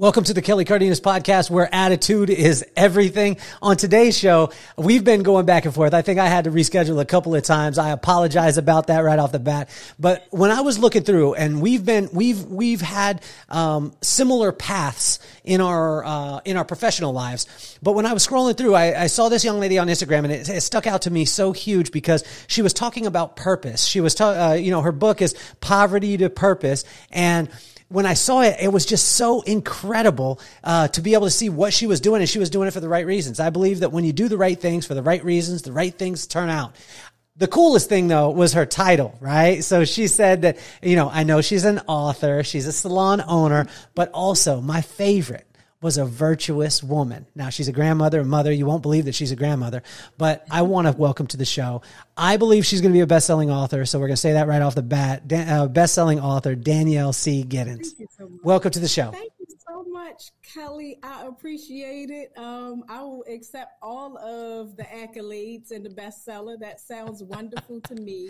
Welcome to the Kelly Cardenas podcast where attitude is everything. On today's show, we've been going back and forth. I think I had to reschedule a couple of times. I apologize about that right off the bat. But when I was looking through and we've been, we've, we've had, um, similar paths in our, uh, in our professional lives. But when I was scrolling through, I, I saw this young lady on Instagram and it, it, stuck out to me so huge because she was talking about purpose. She was, ta- uh, you know, her book is Poverty to Purpose and, when I saw it, it was just so incredible uh, to be able to see what she was doing, and she was doing it for the right reasons. I believe that when you do the right things for the right reasons, the right things turn out. The coolest thing though was her title, right? So she said that, you know, I know she's an author, she's a salon owner, but also my favorite was a virtuous woman. Now she's a grandmother, a mother. You won't believe that she's a grandmother, but I want to welcome to the show. I believe she's going to be a best-selling author, so we're going to say that right off the bat. Dan, uh, best-selling author Danielle C. Giddins. So welcome to the show. Thank you so much, Kelly. I appreciate it. Um, I will accept all of the accolades and the bestseller. That sounds wonderful to me.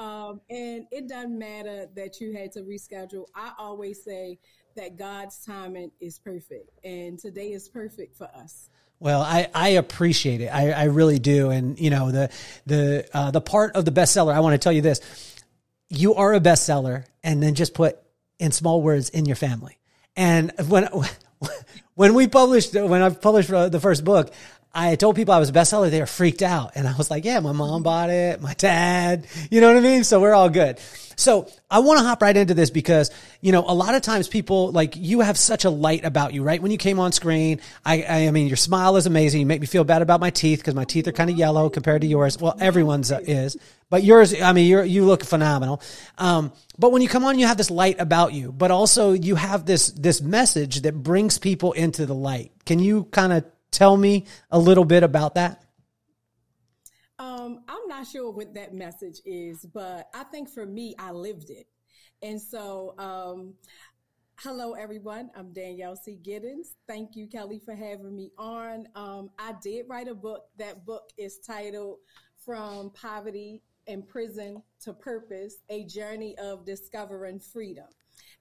Um, and it doesn't matter that you had to reschedule. I always say that God's timing is perfect, and today is perfect for us. Well, I, I appreciate it. I, I really do. And you know, the, the, uh, the part of the bestseller, I want to tell you this, you are a bestseller and then just put in small words in your family. And when, when we published, when I published the first book, I told people I was a bestseller. They were freaked out. And I was like, yeah, my mom bought it, my dad, you know what I mean? So we're all good. So I want to hop right into this because, you know, a lot of times people like you have such a light about you, right? When you came on screen, I, I, mean, your smile is amazing. You make me feel bad about my teeth because my teeth are kind of yellow compared to yours. Well, everyone's uh, is, but yours, I mean, you you look phenomenal. Um, but when you come on, you have this light about you, but also you have this, this message that brings people into the light. Can you kind of tell me a little bit about that? Um, I'm not sure what that message is, but I think for me, I lived it. And so, um, hello everyone. I'm Danielle C. Giddins. Thank you, Kelly, for having me on. Um, I did write a book. That book is titled From Poverty and Prison to Purpose, a journey of discovering freedom.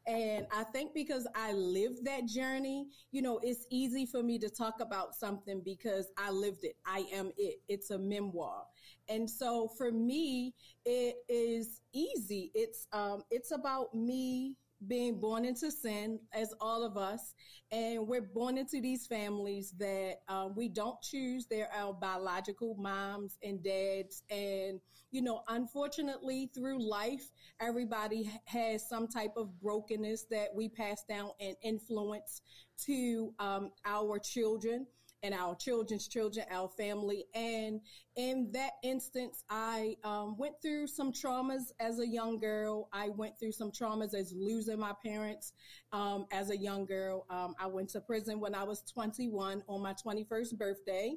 And I think because I lived that journey, you know, it's easy for me to talk about something because I lived it. I am it. It's a memoir. And so for me, it is easy. It's, um, it's about me being born into sin as all of us. And we're born into these families that um, we don't choose. They're our biological moms and dads. And you know unfortunately through life everybody has some type of brokenness that we pass down and influence to um, our children and our children's children, our family. And in that instance, I um, went through some traumas as a young girl. I went through some traumas as losing my parents um, as a young girl. Um, I went to prison when I was 21 on my 21st birthday.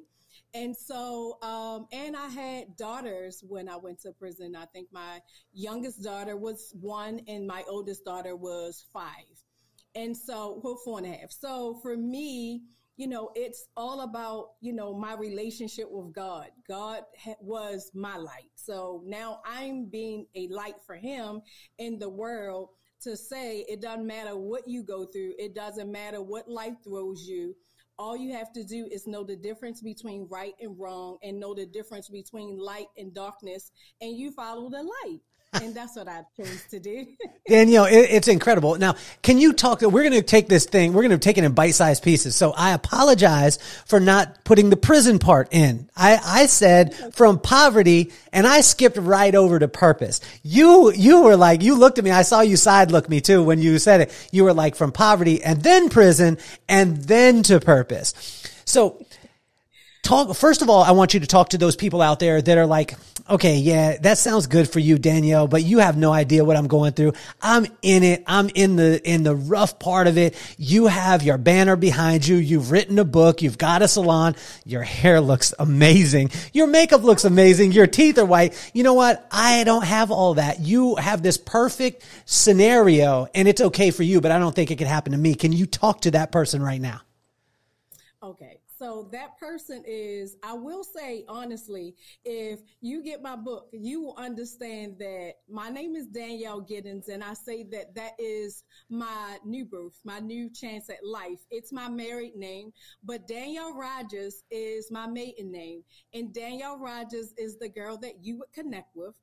And so, um, and I had daughters when I went to prison. I think my youngest daughter was one and my oldest daughter was five. And so, well, four and a half. So for me, you know, it's all about, you know, my relationship with God. God ha- was my light. So now I'm being a light for him in the world to say it doesn't matter what you go through. It doesn't matter what life throws you. All you have to do is know the difference between right and wrong and know the difference between light and darkness and you follow the light and that's what I chose to do. Danielle, it, it's incredible. Now, can you talk? We're going to take this thing. We're going to take it in bite-sized pieces. So I apologize for not putting the prison part in. I, I said from poverty, and I skipped right over to purpose. You you were like you looked at me. I saw you side look me too when you said it. You were like from poverty and then prison and then to purpose. So talk first of all i want you to talk to those people out there that are like okay yeah that sounds good for you danielle but you have no idea what i'm going through. I'm in it. I'm in the in the rough part of it. You have your banner behind you. You've written a book. You've got a salon. Your hair looks amazing. Your makeup looks amazing. Your teeth are white. You know what? I don't have all that. You have this perfect scenario and it's okay for you but i don't think it can happen to me. Can you talk to that person right now so that person is, I will say honestly, if you get my book, you will understand that my name is Danielle Giddins, and I say that that is my new birth, my new chance at life. It's my married name, but Danielle Rogers is my maiden name, and Danielle Rogers is the girl that you would connect with.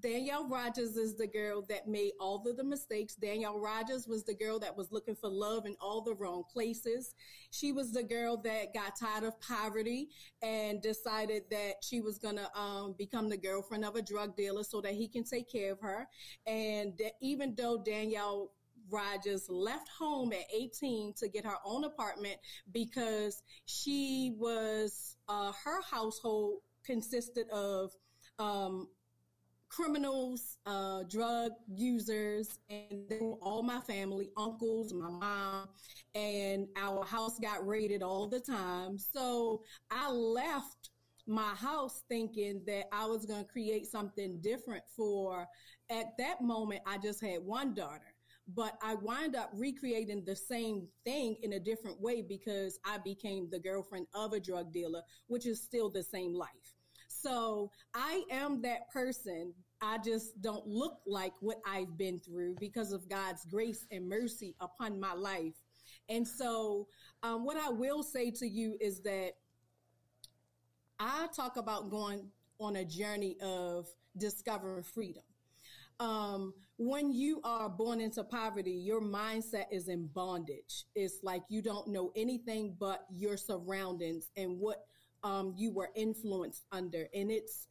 Danielle Rogers is the girl that made all of the mistakes. Danielle Rogers was the girl that was looking for love in all the wrong places. She was the girl that got tired of poverty and decided that she was going to um, become the girlfriend of a drug dealer so that he can take care of her. And even though Danielle Rogers left home at 18 to get her own apartment because she was, uh, her household consisted of um, criminals, uh, drug users, and all my family, uncles, my mom, and our house got raided all the time. So I left my house thinking that I was going to create something different for, at that moment, I just had one daughter. But I wind up recreating the same thing in a different way because I became the girlfriend of a drug dealer, which is still the same life. So I am that person. I just don't look like what I've been through because of God's grace and mercy upon my life. And so, um, what I will say to you is that I talk about going on a journey of discovering freedom. Um, when you are born into poverty, your mindset is in bondage. It's like you don't know anything but your surroundings and what um, you were influenced under. And it's,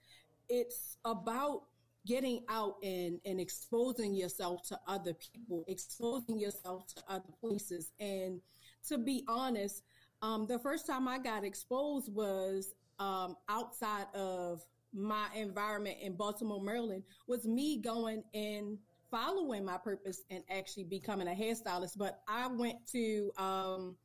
it's about getting out and, and exposing yourself to other people, exposing yourself to other places. And to be honest, um, the first time I got exposed was um, outside of my environment in Baltimore, Maryland, was me going and following my purpose and actually becoming a hairstylist. But I went to um,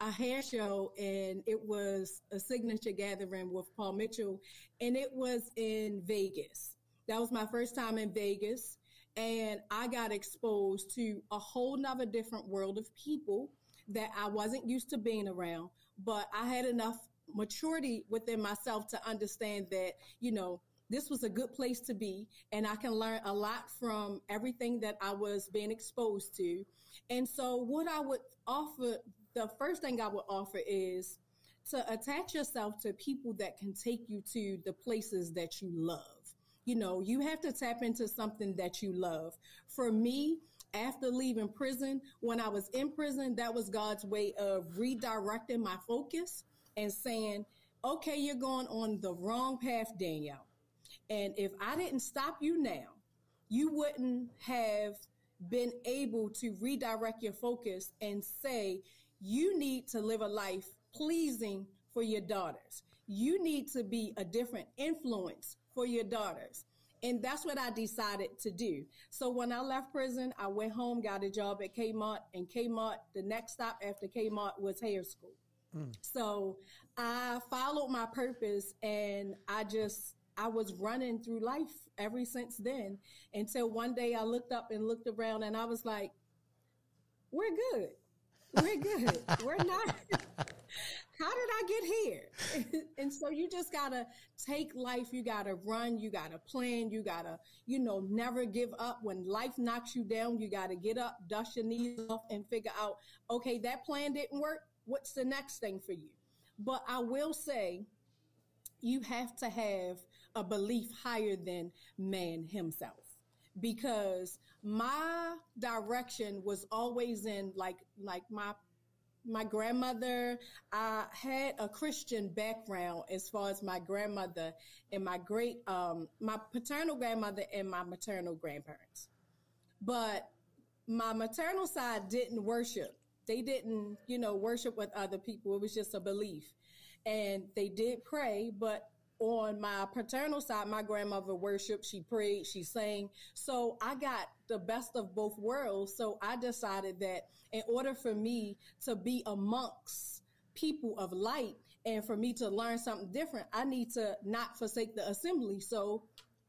a hair show and it was a signature gathering with Paul Mitchell and it was in Vegas. That was my first time in Vegas and I got exposed to a whole nother different world of people that I wasn't used to being around, but I had enough maturity within myself to understand that, you know, this was a good place to be and I can learn a lot from everything that I was being exposed to. And so what I would offer the first thing I would offer is to attach yourself to people that can take you to the places that you love. You know, you have to tap into something that you love. For me, after leaving prison, when I was in prison, that was God's way of redirecting my focus and saying, okay, you're going on the wrong path, Danielle. And if I didn't stop you now, you wouldn't have been able to redirect your focus and say, you need to live a life pleasing for your daughters. You need to be a different influence for your daughters. And that's what I decided to do. So when I left prison, I went home, got a job at Kmart, and Kmart, the next stop after Kmart was hair school. Mm. So I followed my purpose and I just, I was running through life ever since then until one day I looked up and looked around and I was like, we're good. We're good. We're not. How did I get here? and so you just gotta take life. You gotta run. You gotta plan. You gotta, you know, never give up. When life knocks you down, you gotta get up, dust your knees off and figure out, okay, that plan didn't work. What's the next thing for you? But I will say, you have to have a belief higher than man himself because my direction was always in like like my my grandmother. I had a christian background as far as my grandmother and my great um my paternal grandmother and my maternal grandparents. But my maternal side didn't worship. They didn't you know worship with other people. It was just a belief. And they did pray but on my paternal side, my grandmother worshiped, she prayed, she sang. So I got the best of both worlds. So I decided that in order for me to be amongst people of light and for me to learn something different, I need to not forsake the assembly. So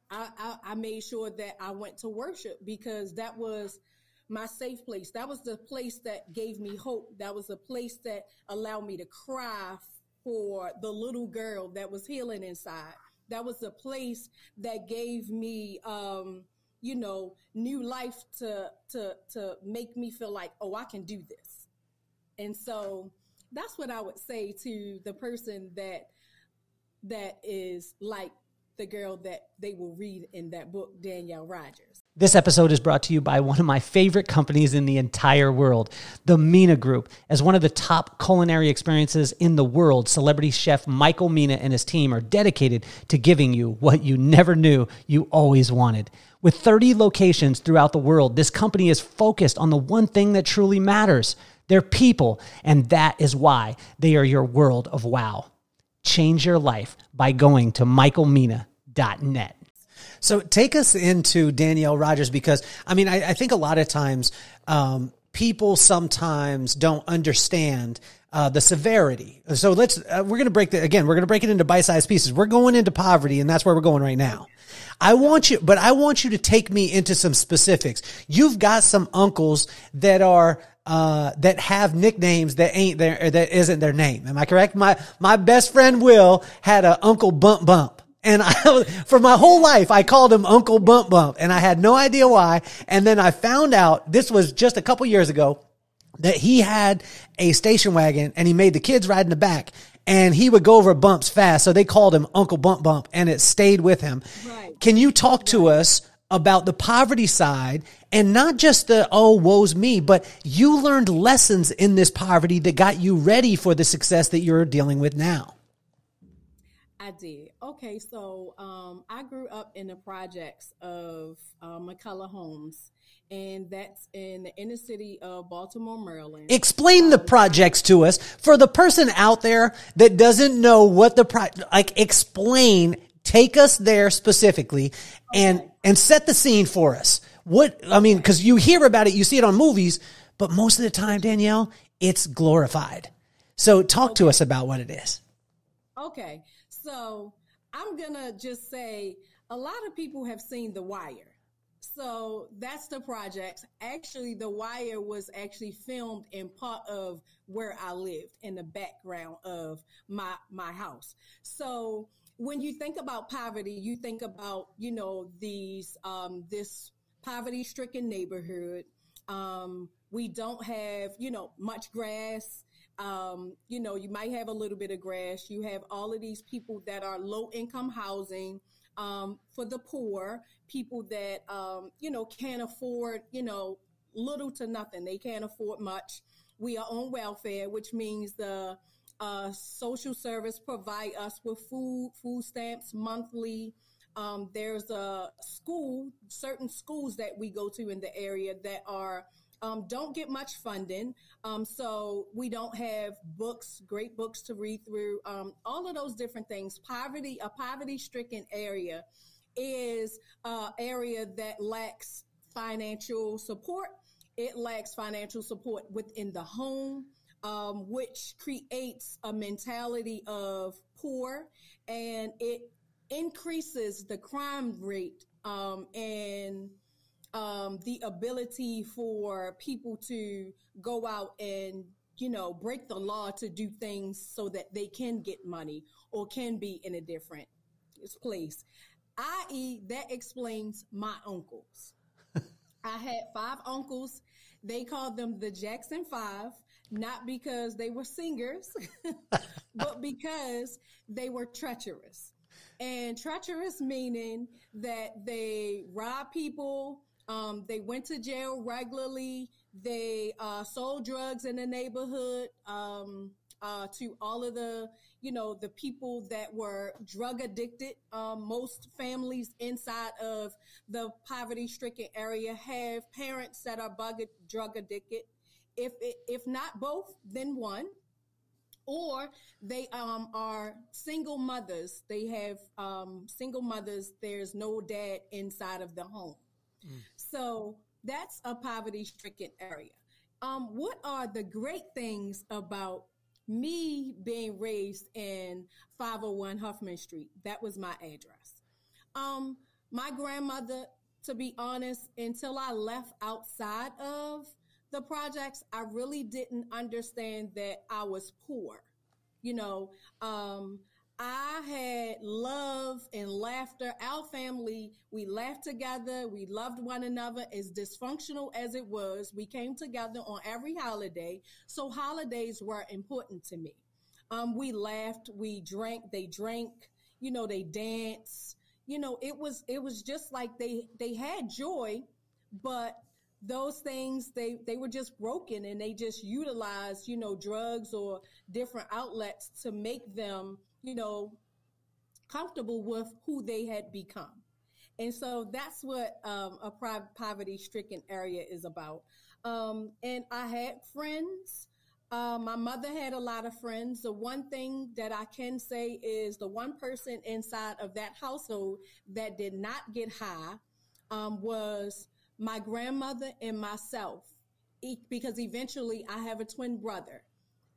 I, I, I made sure that I went to worship because that was my safe place. That was the place that gave me hope. That was the place that allowed me to cry for the little girl that was healing inside. That was the place that gave me, um, you know, new life to to to make me feel like, oh, I can do this. And so that's what I would say to the person that that is like the girl that they will read in that book, Danielle Rogers. This episode is brought to you by one of my favorite companies in the entire world, the Mina Group. As one of the top culinary experiences in the world, celebrity chef Michael Mina and his team are dedicated to giving you what you never knew you always wanted. With 30 locations throughout the world, this company is focused on the one thing that truly matters their people, and that is why they are your world of wow. Change your life by going to michaelmina.net. So take us into Danielle Rogers because I mean I, I think a lot of times um, people sometimes don't understand uh, the severity. So let's uh, we're going to break the again we're going to break it into bite-sized pieces. We're going into poverty and that's where we're going right now. I want you, but I want you to take me into some specifics. You've got some uncles that are uh, that have nicknames that ain't their that isn't their name. Am I correct? My my best friend Will had a Uncle Bump Bump. And I, for my whole life, I called him Uncle Bump Bump and I had no idea why. And then I found out this was just a couple years ago that he had a station wagon and he made the kids ride in the back and he would go over bumps fast. So they called him Uncle Bump Bump and it stayed with him. Right. Can you talk to us about the poverty side and not just the, oh, woe's me, but you learned lessons in this poverty that got you ready for the success that you're dealing with now? I did. Okay, so um, I grew up in the projects of uh, McCulloh Homes, and that's in the inner city of Baltimore, Maryland. Explain the projects to us for the person out there that doesn't know what the pro like. Explain. Take us there specifically, and okay. and set the scene for us. What I mean, because you hear about it, you see it on movies, but most of the time, Danielle, it's glorified. So talk okay. to us about what it is. Okay. So I'm going to just say a lot of people have seen The Wire. So that's the project. Actually, The Wire was actually filmed in part of where I lived in the background of my, my house. So when you think about poverty, you think about, you know, these, um, this poverty stricken neighborhood. Um, we don't have, you know, much grass. Um, you know, you might have a little bit of grass. You have all of these people that are low income housing um, for the poor, people that, um, you know, can't afford, you know, little to nothing. They can't afford much. We are on welfare, which means the uh, social service provide us with food, food stamps monthly. Um, there's a school, certain schools that we go to in the area that are um, don't get much funding. Um, so we don't have books, great books to read through. Um, all of those different things. Poverty, a poverty stricken area is an area that lacks financial support. It lacks financial support within the home, um, which creates a mentality of poor and it increases the crime rate um, and um, the ability for people to go out and you know break the law to do things so that they can get money or can be in a different place. I.e that explains my uncles. I had five uncles. They called them the jackson five not because they were singers but because they were treacherous. And treacherous meaning that they rob people um, they went to jail regularly. They uh, sold drugs in the neighborhood um, uh, to all of the, you know, the people that were drug addicted. Um, most families inside of the poverty-stricken area have parents that are bug- drug addicted. If if not both, then one or they um, are single mothers. They have um, single mothers. There's no dad inside of the home. Mm. So that's a poverty stricken area. Um, what are the great things about me being raised in 501 Huffman Street? That was my address. Um, my grandmother to be honest, until I left outside of the projects, I really didn't understand that I was poor. You know, um, I had love and laughter. Our family, we laughed together. We loved one another as dysfunctional as it was. We came together on every holiday. So holidays were important to me. Um, we laughed, we drank, they drank, you know, they danced. You know, it was, it was just like they, they had joy, but those things they they were just broken and they just utilized you know drugs or different outlets to make them you know, comfortable with who they had become. And so that's what um, a poverty stricken area is about. Um, and I had friends. Uh, my mother had a lot of friends. The one thing that I can say is the one person inside of that household that did not get high um, was my grandmother and myself, because eventually I have a twin brother.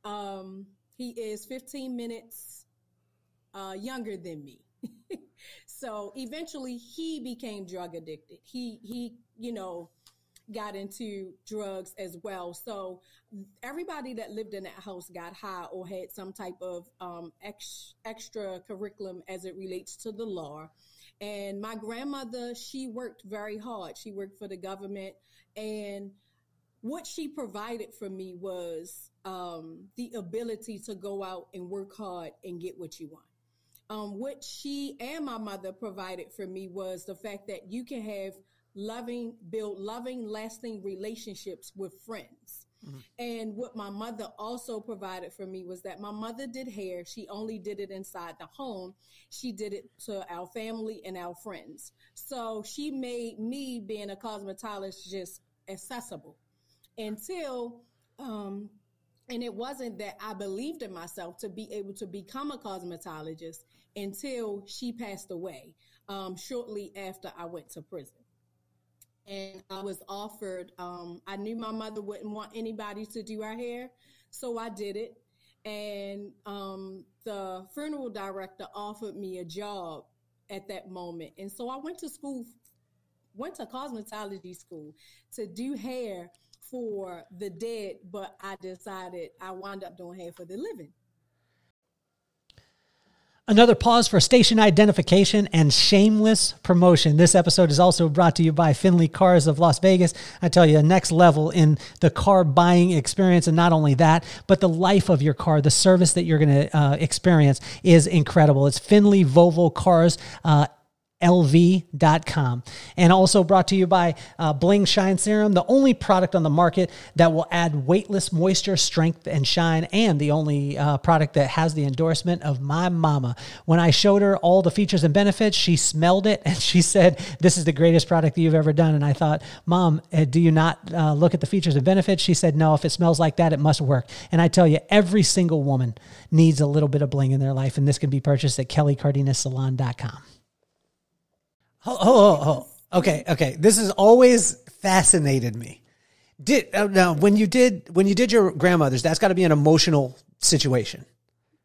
Um, he is 15 minutes uh, younger than me. so eventually he became drug addicted. He, he, you know, got into drugs as well. So everybody that lived in that house got high or had some type of um, ex- extra curriculum as it relates to the law. And my grandmother, she worked very hard. She worked for the government and what she provided for me was um, the ability to go out and work hard and get what you want um, what she and my mother provided for me was the fact that you can have loving, build loving, lasting relationships with friends. Mm-hmm. And what my mother also provided for me was that my mother did hair. She only did it inside the home. She did it to our family and our friends. So she made me being a cosmetologist just accessible until um, and it wasn't that I believed in myself to be able to become a cosmetologist until she passed away um, shortly after I went to prison. And I was offered, um, I knew my mother wouldn't want anybody to do her hair, so I did it. And um, the funeral director offered me a job at that moment. And so I went to school, went to cosmetology school to do hair for the dead, but I decided I wound up doing hair for the living. Another pause for station identification and shameless promotion. This episode is also brought to you by Findlay Cars of Las Vegas. I tell you, next level in the car buying experience. And not only that, but the life of your car, the service that you're going to uh, experience is incredible. It's Findlay Volvo Cars. Uh, lv.com. And also brought to you by uh, Bling Shine Serum, the only product on the market that will add weightless moisture, strength, and shine, and the only uh, product that has the endorsement of my mama. When I showed her all the features and benefits, she smelled it and she said, This is the greatest product that you've ever done. And I thought, Mom, uh, do you not uh, look at the features and benefits? She said, No, if it smells like that, it must work. And I tell you, every single woman needs a little bit of bling in their life, and this can be purchased at kellycardenassalon.com. Oh, oh, oh, okay, okay. This has always fascinated me. Did uh, now when you did when you did your grandmother's, that's got to be an emotional situation,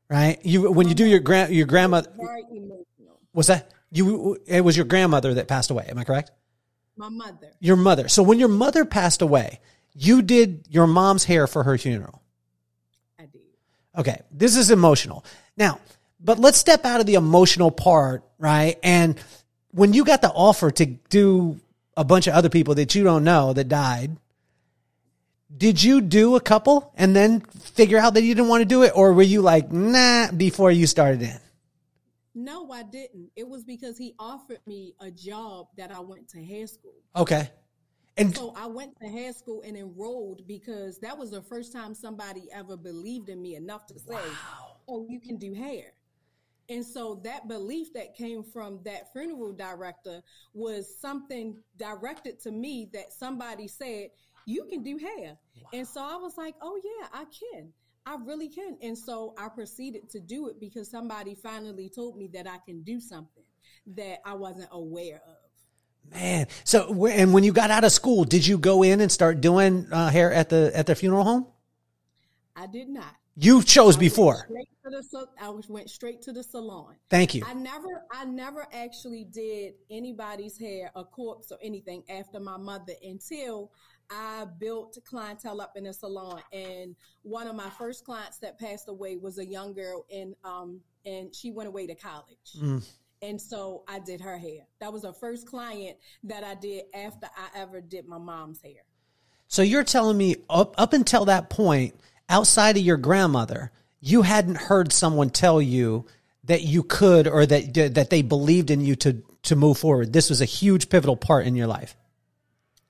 right? You when you do your grand your grandmother. Very emotional. Was that you? It was your grandmother that passed away. Am I correct? My mother. Your mother. So when your mother passed away, you did your mom's hair for her funeral. I did. Okay, this is emotional now, but let's step out of the emotional part, right? And when you got the offer to do a bunch of other people that you don't know that died, did you do a couple and then figure out that you didn't want to do it? Or were you like, nah, before you started in? No, I didn't. It was because he offered me a job that I went to hair school. Okay. And so I went to hair school and enrolled because that was the first time somebody ever believed in me enough to say, wow. oh, you can do hair. And so that belief that came from that funeral director was something directed to me that somebody said, you can do hair. Wow. And so I was like, oh yeah, I can. I really can. And so I proceeded to do it because somebody finally told me that I can do something that I wasn't aware of. Man, so and when you got out of school, did you go in and start doing uh, hair at the at the funeral home? I did not. You chose before. The I went straight to the salon. Thank you. I never, I never actually did anybody's hair, a corpse or anything after my mother until I built clientele up in a salon. And one of my first clients that passed away was a young girl, and um, and she went away to college. Mm. And so I did her hair. That was the first client that I did after I ever did my mom's hair. So you're telling me up up until that point, outside of your grandmother, you hadn't heard someone tell you that you could or that that they believed in you to to move forward. This was a huge pivotal part in your life.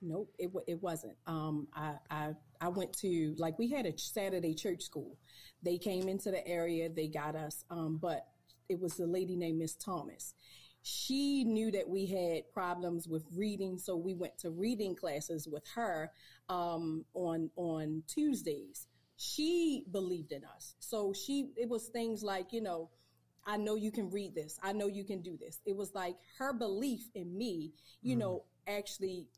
Nope, it it wasn't. Um, I I I went to like we had a Saturday church school. They came into the area, they got us. Um, but it was a lady named Miss Thomas. She knew that we had problems with reading, so we went to reading classes with her um, on on Tuesdays. She believed in us, so she it was things like you know. I know you can read this. I know you can do this. It was like her belief in me, you mm-hmm. know, actually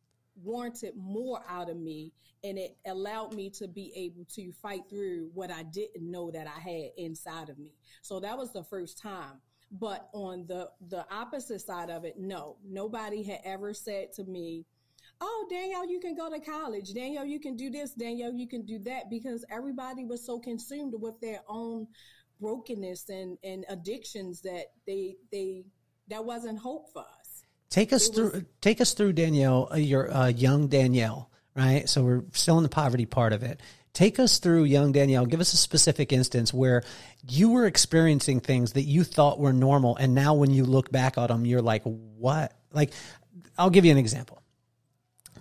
warranted more out of me and it allowed me to be able to fight through what I didn't know that I had inside of me. So that was the first time. But on the the opposite side of it, no. Nobody had ever said to me, "Oh, Danielle, you can go to college. Danielle, you can do this. Danielle, you can do that." Because everybody was so consumed with their own brokenness and and addictions that they they that wasn't hope for us. Take us through. Take us through Danielle. Uh, your uh, young Danielle, right? So we're still in the poverty part of it. Take us through young Danielle. Give us a specific instance where you were experiencing things that you thought were normal, and now when you look back at them, you're like, "What?" Like, I'll give you an example.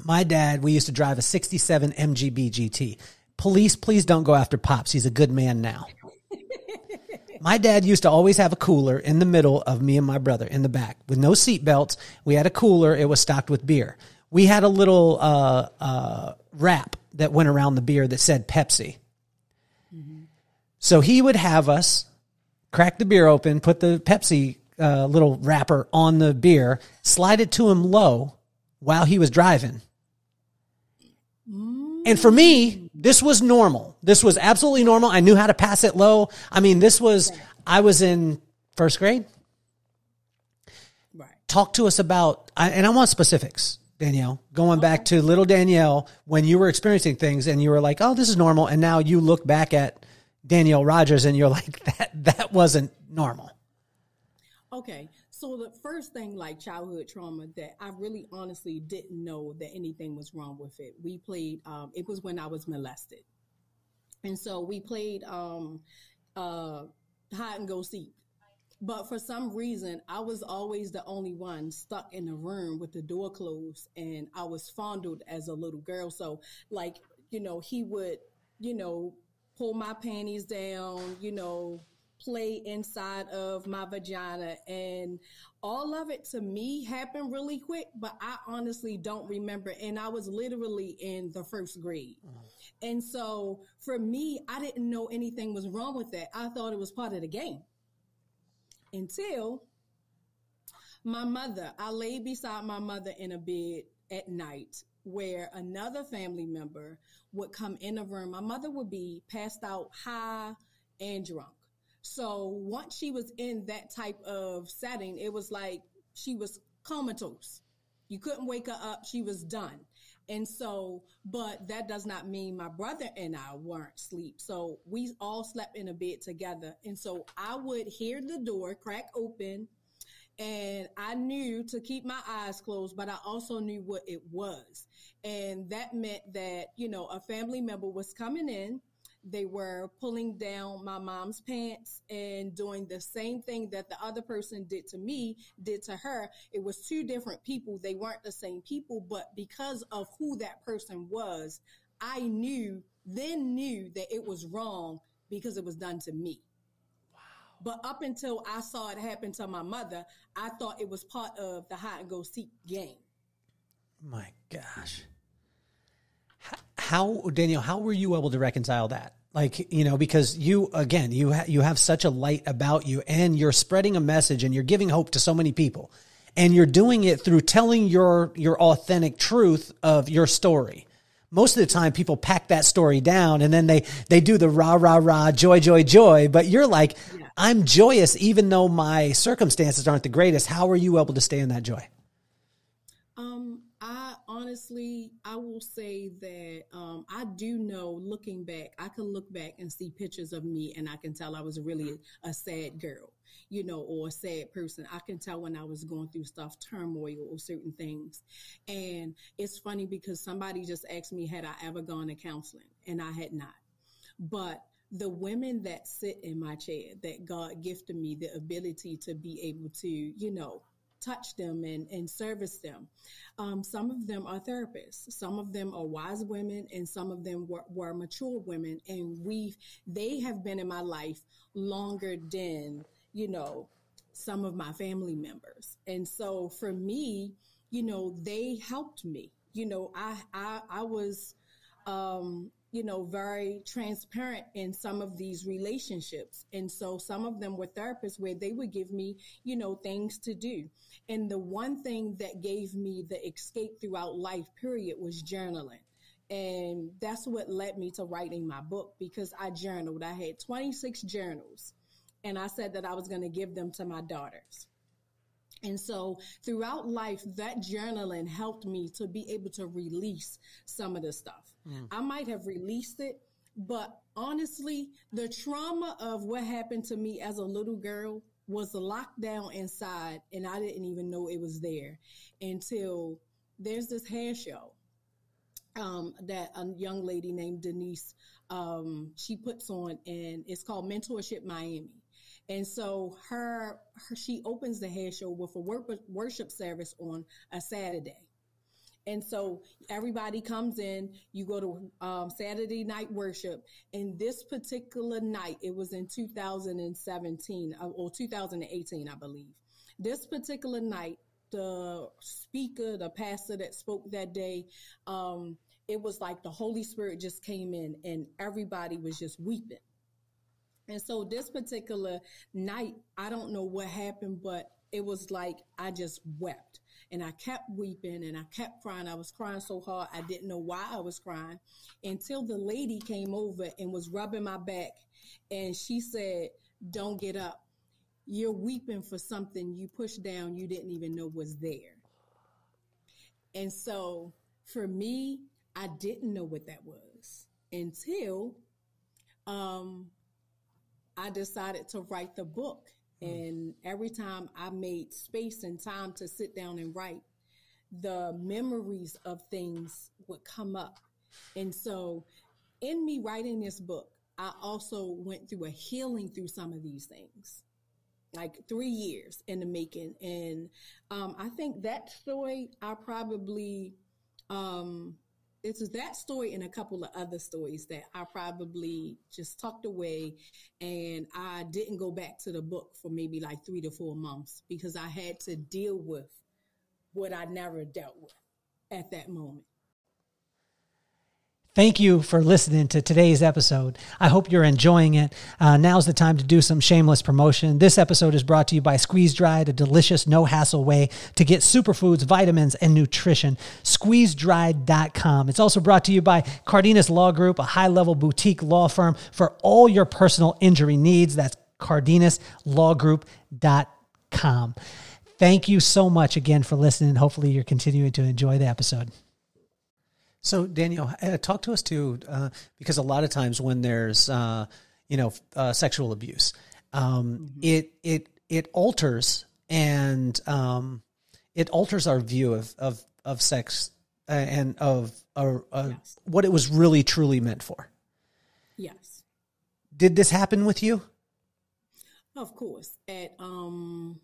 My dad, we used to drive a '67 MGB GT. Police, please don't go after Pops. He's a good man now. My dad used to always have a cooler in the middle of me and my brother in the back with no seat belts. We had a cooler. It was stocked with beer. We had a little uh, uh, wrap that went around the beer that said Pepsi. So he would have us crack the beer open, put the Pepsi uh, little wrapper on the beer, slide it to him low while he was driving. And for me, this was normal. This was absolutely normal. I knew how to pass it low. I mean, this was, I was in first grade. Right. Talk to us about, and I want specifics, Danielle, going back to little Danielle when you were experiencing things and you were like, oh, this is normal. And now you look back at Danielle Rogers and you're like, that, that wasn't normal. Okay. So the first thing like childhood trauma that I really honestly didn't know that anything was wrong with it. We played um it was when I was molested. And so we played um uh hide and go seek. But for some reason, I was always the only one stuck in the room with the door closed and I was fondled as a little girl. So like, you know, he would, you know, pull my panties down, you know, play inside of my vagina. And all of it to me happened really quick but i honestly don't remember. And i was literally in the first grade. Mm-hmm. And so for me i didn't know anything was wrong with that. I thought it was part of the game. Until my mother i lay beside my mother in a bed at night where another family member would come in the room. My mother would be passed out high and drunk so once she was in that type of setting, it was like she was comatose. You couldn't wake her up. She was done. And so, but that does not mean my brother and I weren't asleep. So we all slept in a bed together. And so I would hear the door crack open and I knew to keep my eyes closed, but I also knew what it was. And that meant that, you know, a family member was coming in they were pulling down my mom's pants and doing the same thing that the other person did to me, did to her. It was two different people. They weren't the same people, but because of who that person was, I knew, then knew that it was wrong because it was done to me. Wow. But up until I saw it happen to my mother, I thought it was part of the hide and go seek game. My gosh. How, Daniel, how were you able to reconcile that? Like, you know, because you, again, you, ha- you have such a light about you and you're spreading a message and you're giving hope to so many people and you're doing it through telling your, your authentic truth of your story. most of the time people pack that story down and then they they do the rah rah rah joy joy joy but you're like yeah. i'm joyous even though my circumstances aren't the greatest how are you able to stay in that joy honestly i will say that um i do know looking back i can look back and see pictures of me and i can tell i was really a sad girl you know, or a sad person. I can tell when I was going through stuff, turmoil or certain things. And it's funny because somebody just asked me, had I ever gone to counseling? And I had not. But the women that sit in my chair that God gifted me the ability to be able to, you know, touch them and, and service them. Um, some of them are therapists. Some of them are wise women and some of them were, were mature women. And we've, they have been in my life longer than you know, some of my family members. And so for me, you know, they helped me. You know, I I, I was um, you know, very transparent in some of these relationships. And so some of them were therapists where they would give me, you know, things to do. And the one thing that gave me the escape throughout life period was journaling. And that's what led me to writing my book because I journaled. I had 26 journals and I said that I was going to give them to my daughters. And so throughout life, that journaling helped me to be able to release some of the stuff. I might have released it, but honestly, the trauma of what happened to me as a little girl was locked down inside, and I didn't even know it was there until there's this hair show um, that a young lady named Denise um, she puts on, and it's called Mentorship Miami. And so her, her she opens the hair show with a worship service on a Saturday. And so everybody comes in, you go to um, Saturday night worship. And this particular night, it was in 2017 uh, or 2018, I believe. This particular night, the speaker, the pastor that spoke that day, um, it was like the Holy Spirit just came in and everybody was just weeping. And so this particular night, I don't know what happened, but it was like I just wept and I kept weeping and I kept crying. I was crying so hard I didn't know why I was crying until the lady came over and was rubbing my back and she said, Don't get up. You're weeping for something you pushed down you didn't even know was there. And so for me, I didn't know what that was until um, I decided to write the book. Hmm. And every time I made space and time to sit down and write, the memories of things would come up. And so, in me writing this book, I also went through a healing through some of these things, like three years in the making. And um, I think that story, I probably um, it's that story and a couple of other stories that I probably just tucked away and I didn't go back to the book for maybe like three to four months because I had to deal with what I never dealt with at that moment. Thank you for listening to today's episode. I hope you're enjoying it. Uh, now's the time to do some shameless promotion. This episode is brought to you by Squeeze Dried, a delicious, no hassle way to get superfoods, vitamins, and nutrition. SqueezeDried.com. It's also brought to you by Cardenas Law Group, a high level boutique law firm for all your personal injury needs. That's CardenasLawGroup.com. Thank you so much again for listening. Hopefully, you're continuing to enjoy the episode. So Daniel, uh, talk to us too, uh, because a lot of times when there's uh, you know uh, sexual abuse, um, mm-hmm. it it it alters and um, it alters our view of of of sex uh, and of yes. what it was really truly meant for. Yes. Did this happen with you? Of course. At um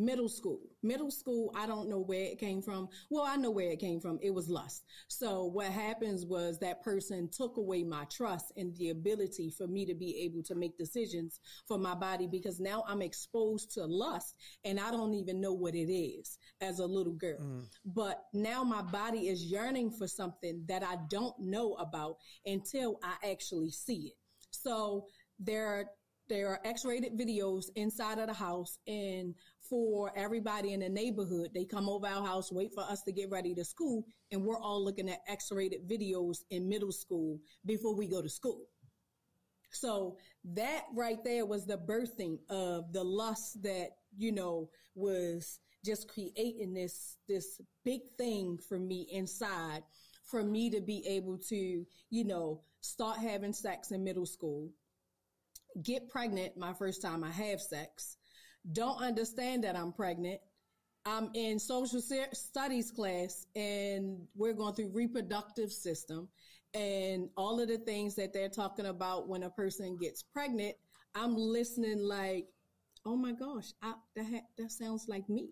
middle school. Middle school, I don't know where it came from. Well, I know where it came from. It was lust. So what happens was that person took away my trust and the ability for me to be able to make decisions for my body because now I'm exposed to lust and I don't even know what it is as a little girl. Mm. But now my body is yearning for something that I don't know about until I actually see it. So there are there are X-rated videos inside of the house and for everybody in the neighborhood, they come over our house, wait for us to get ready to school. And we're all looking at X-rated videos in middle school before we go to school. So that right there was the birthing of the lust that, you know, was just creating this, this big thing for me inside for me to be able to, you know, start having sex in middle school, get pregnant my first time I have sex, don't understand that I'm pregnant. I'm in social studies class and we're going through reproductive system and all of the things that they're talking about when a person gets pregnant. I'm listening like, oh my gosh, I, that, that sounds like me.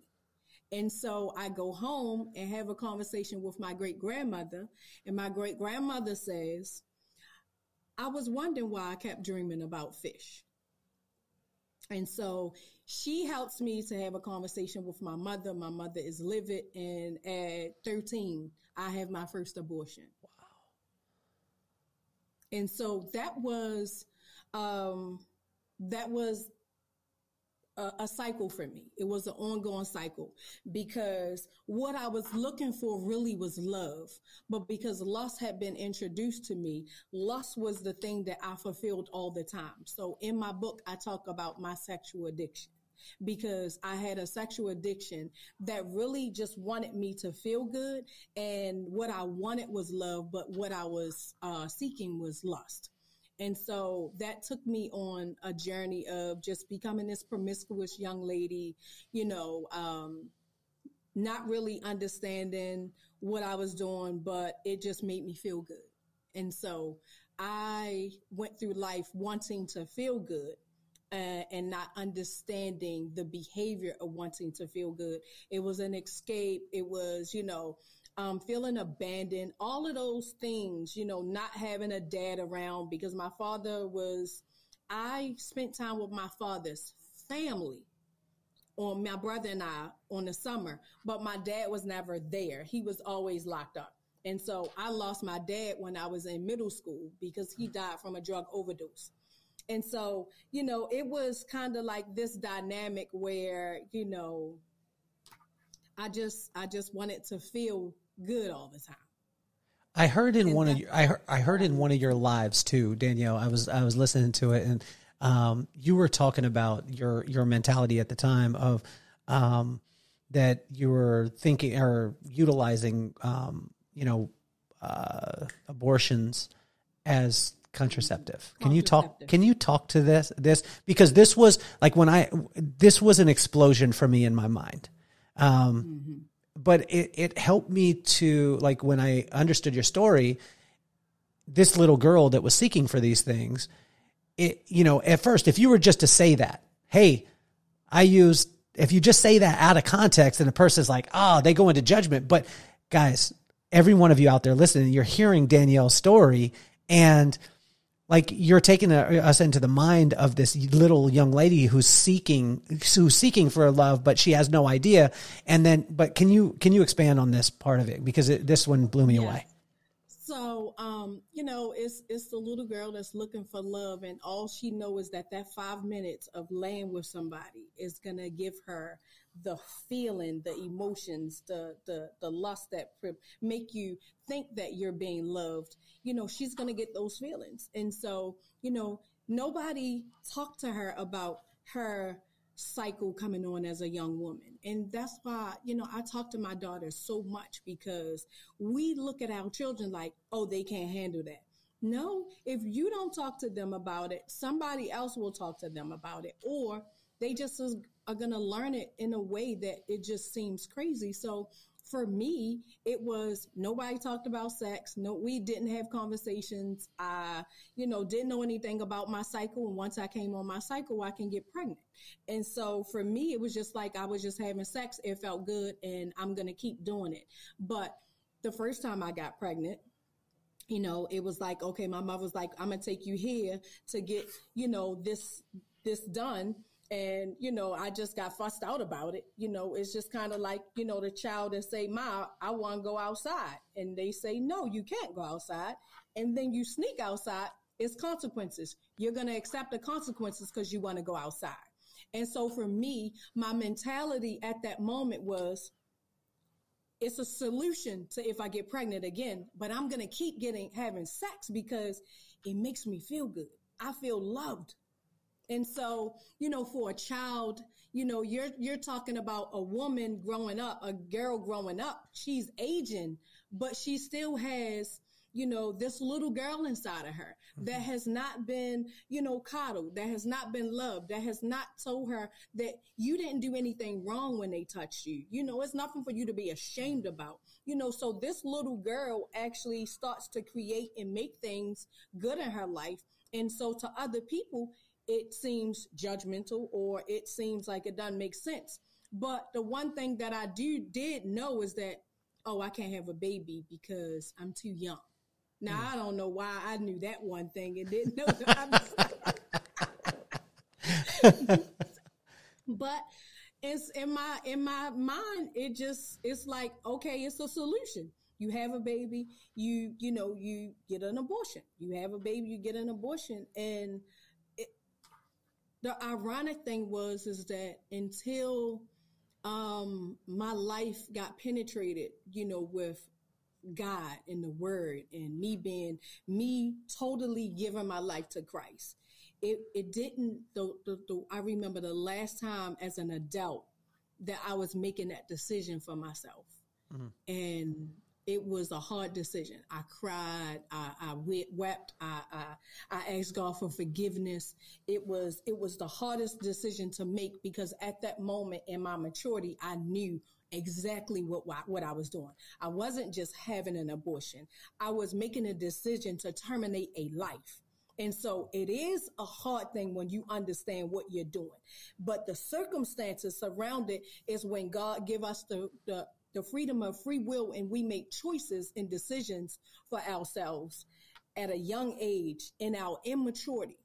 And so I go home and have a conversation with my great grandmother. And my great grandmother says, I was wondering why I kept dreaming about fish. And so she helps me to have a conversation with my mother. My mother is livid. And at 13, I have my first abortion. Wow. And so that was, um, that was a, a cycle for me. It was an ongoing cycle because what I was looking for really was love. But because lust had been introduced to me, lust was the thing that I fulfilled all the time. So in my book, I talk about my sexual addiction because I had a sexual addiction that really just wanted me to feel good. And what I wanted was love, but what I was uh, seeking was lust. And so that took me on a journey of just becoming this promiscuous young lady, you know, um, not really understanding what I was doing, but it just made me feel good. And so I went through life wanting to feel good. Uh, and not understanding the behavior of wanting to feel good. It was an escape. It was, you know, um, feeling abandoned, all of those things, you know, not having a dad around because my father was, I spent time with my father's family on my brother and I on the summer, but my dad was never there. He was always locked up. And so I lost my dad when I was in middle school because he died from a drug overdose. And so, you know, it was kind of like this dynamic where, you know, I just, I just wanted to feel good all the time. I heard in and one of your, I heard, I heard in one of your lives too, Danielle. I was I was listening to it, and um, you were talking about your your mentality at the time of um, that you were thinking or utilizing, um, you know, uh, abortions as contraceptive. Can you talk? Can you talk to this? This because this was like when I this was an explosion for me in my mind. Um, mm-hmm but it, it helped me to like when I understood your story, this little girl that was seeking for these things, it, you know, at first, if you were just to say that, Hey, I used, if you just say that out of context and the person's like, oh, they go into judgment. But guys, every one of you out there listening, you're hearing Danielle's story and like you're taking us into the mind of this little young lady who's seeking who's seeking for love but she has no idea. And then but can you can you expand on this part of it? Because it, this one blew me yeah. away. So um you know it's it's the little girl that's looking for love and all she knows is that that five minutes of laying with somebody is gonna give her the feeling, the emotions, the, the, the lust that make you think that you're being loved, you know, she's going to get those feelings. And so, you know, nobody talked to her about her cycle coming on as a young woman. And that's why, you know, I talk to my daughters so much because we look at our children like, oh, they can't handle that. No, if you don't talk to them about it, somebody else will talk to them about it. Or they just are going to learn it in a way that it just seems crazy. So for me, it was nobody talked about sex. No, we didn't have conversations. I, you know, didn't know anything about my cycle. And once I came on my cycle, I can get pregnant. And so for me, it was just like I was just having sex. It felt good and I'm going to keep doing it. But the first time I got pregnant, you know, it was like, okay, my mother was like, I'm going to take you here to get, you know, this, this done and you know i just got fussed out about it you know it's just kind of like you know the child and say ma i want to go outside and they say no you can't go outside and then you sneak outside it's consequences. You're going to accept the consequences because you want to go outside. And so for me, my mentality at that moment was, it's a solution to if I get pregnant again, but I'm going to keep getting, having sex because it makes me feel good. I feel loved. And so, you know, for a child, you know, you're, you're talking about a woman growing up, a girl growing up. She's aging, but she still has, you know, this little girl inside of her mm-hmm. that has not been, you know, coddled, that has not been loved, that has not told her that you didn't do anything wrong when they touched you. You know, it's nothing for you to be ashamed about. You know, so this little girl actually starts to create and make things good in her life. And so to other people, it seems judgmental or it seems like it doesn't make sense. But the one thing that I do did know is that, oh, I can't have a baby because I'm too young. Now mm. I don't know why I knew that one thing and didn't know. but it's in my in my mind. It just it's like okay, it's a solution. You have a baby, you you know you get an abortion. You have a baby, you get an abortion, and the ironic thing was is that until um, my life got penetrated, you know, with God and the Word, and me being me totally giving my life to Christ. It it didn't. The, the, the I remember the last time as an adult that I was making that decision for myself, mm-hmm. and it was a hard decision. I cried. I, I wept. I, I, I asked God for forgiveness. It was, it was the hardest decision to make because at that moment in my maturity, I knew exactly what, what I was doing. I wasn't just having an abortion. I was making a decision to terminate a life. And so it is a hard thing when you understand what you're doing. But the circumstances surround it is when God give us the, the the freedom of free will and we make choices and decisions for ourselves at a young age in our immaturity.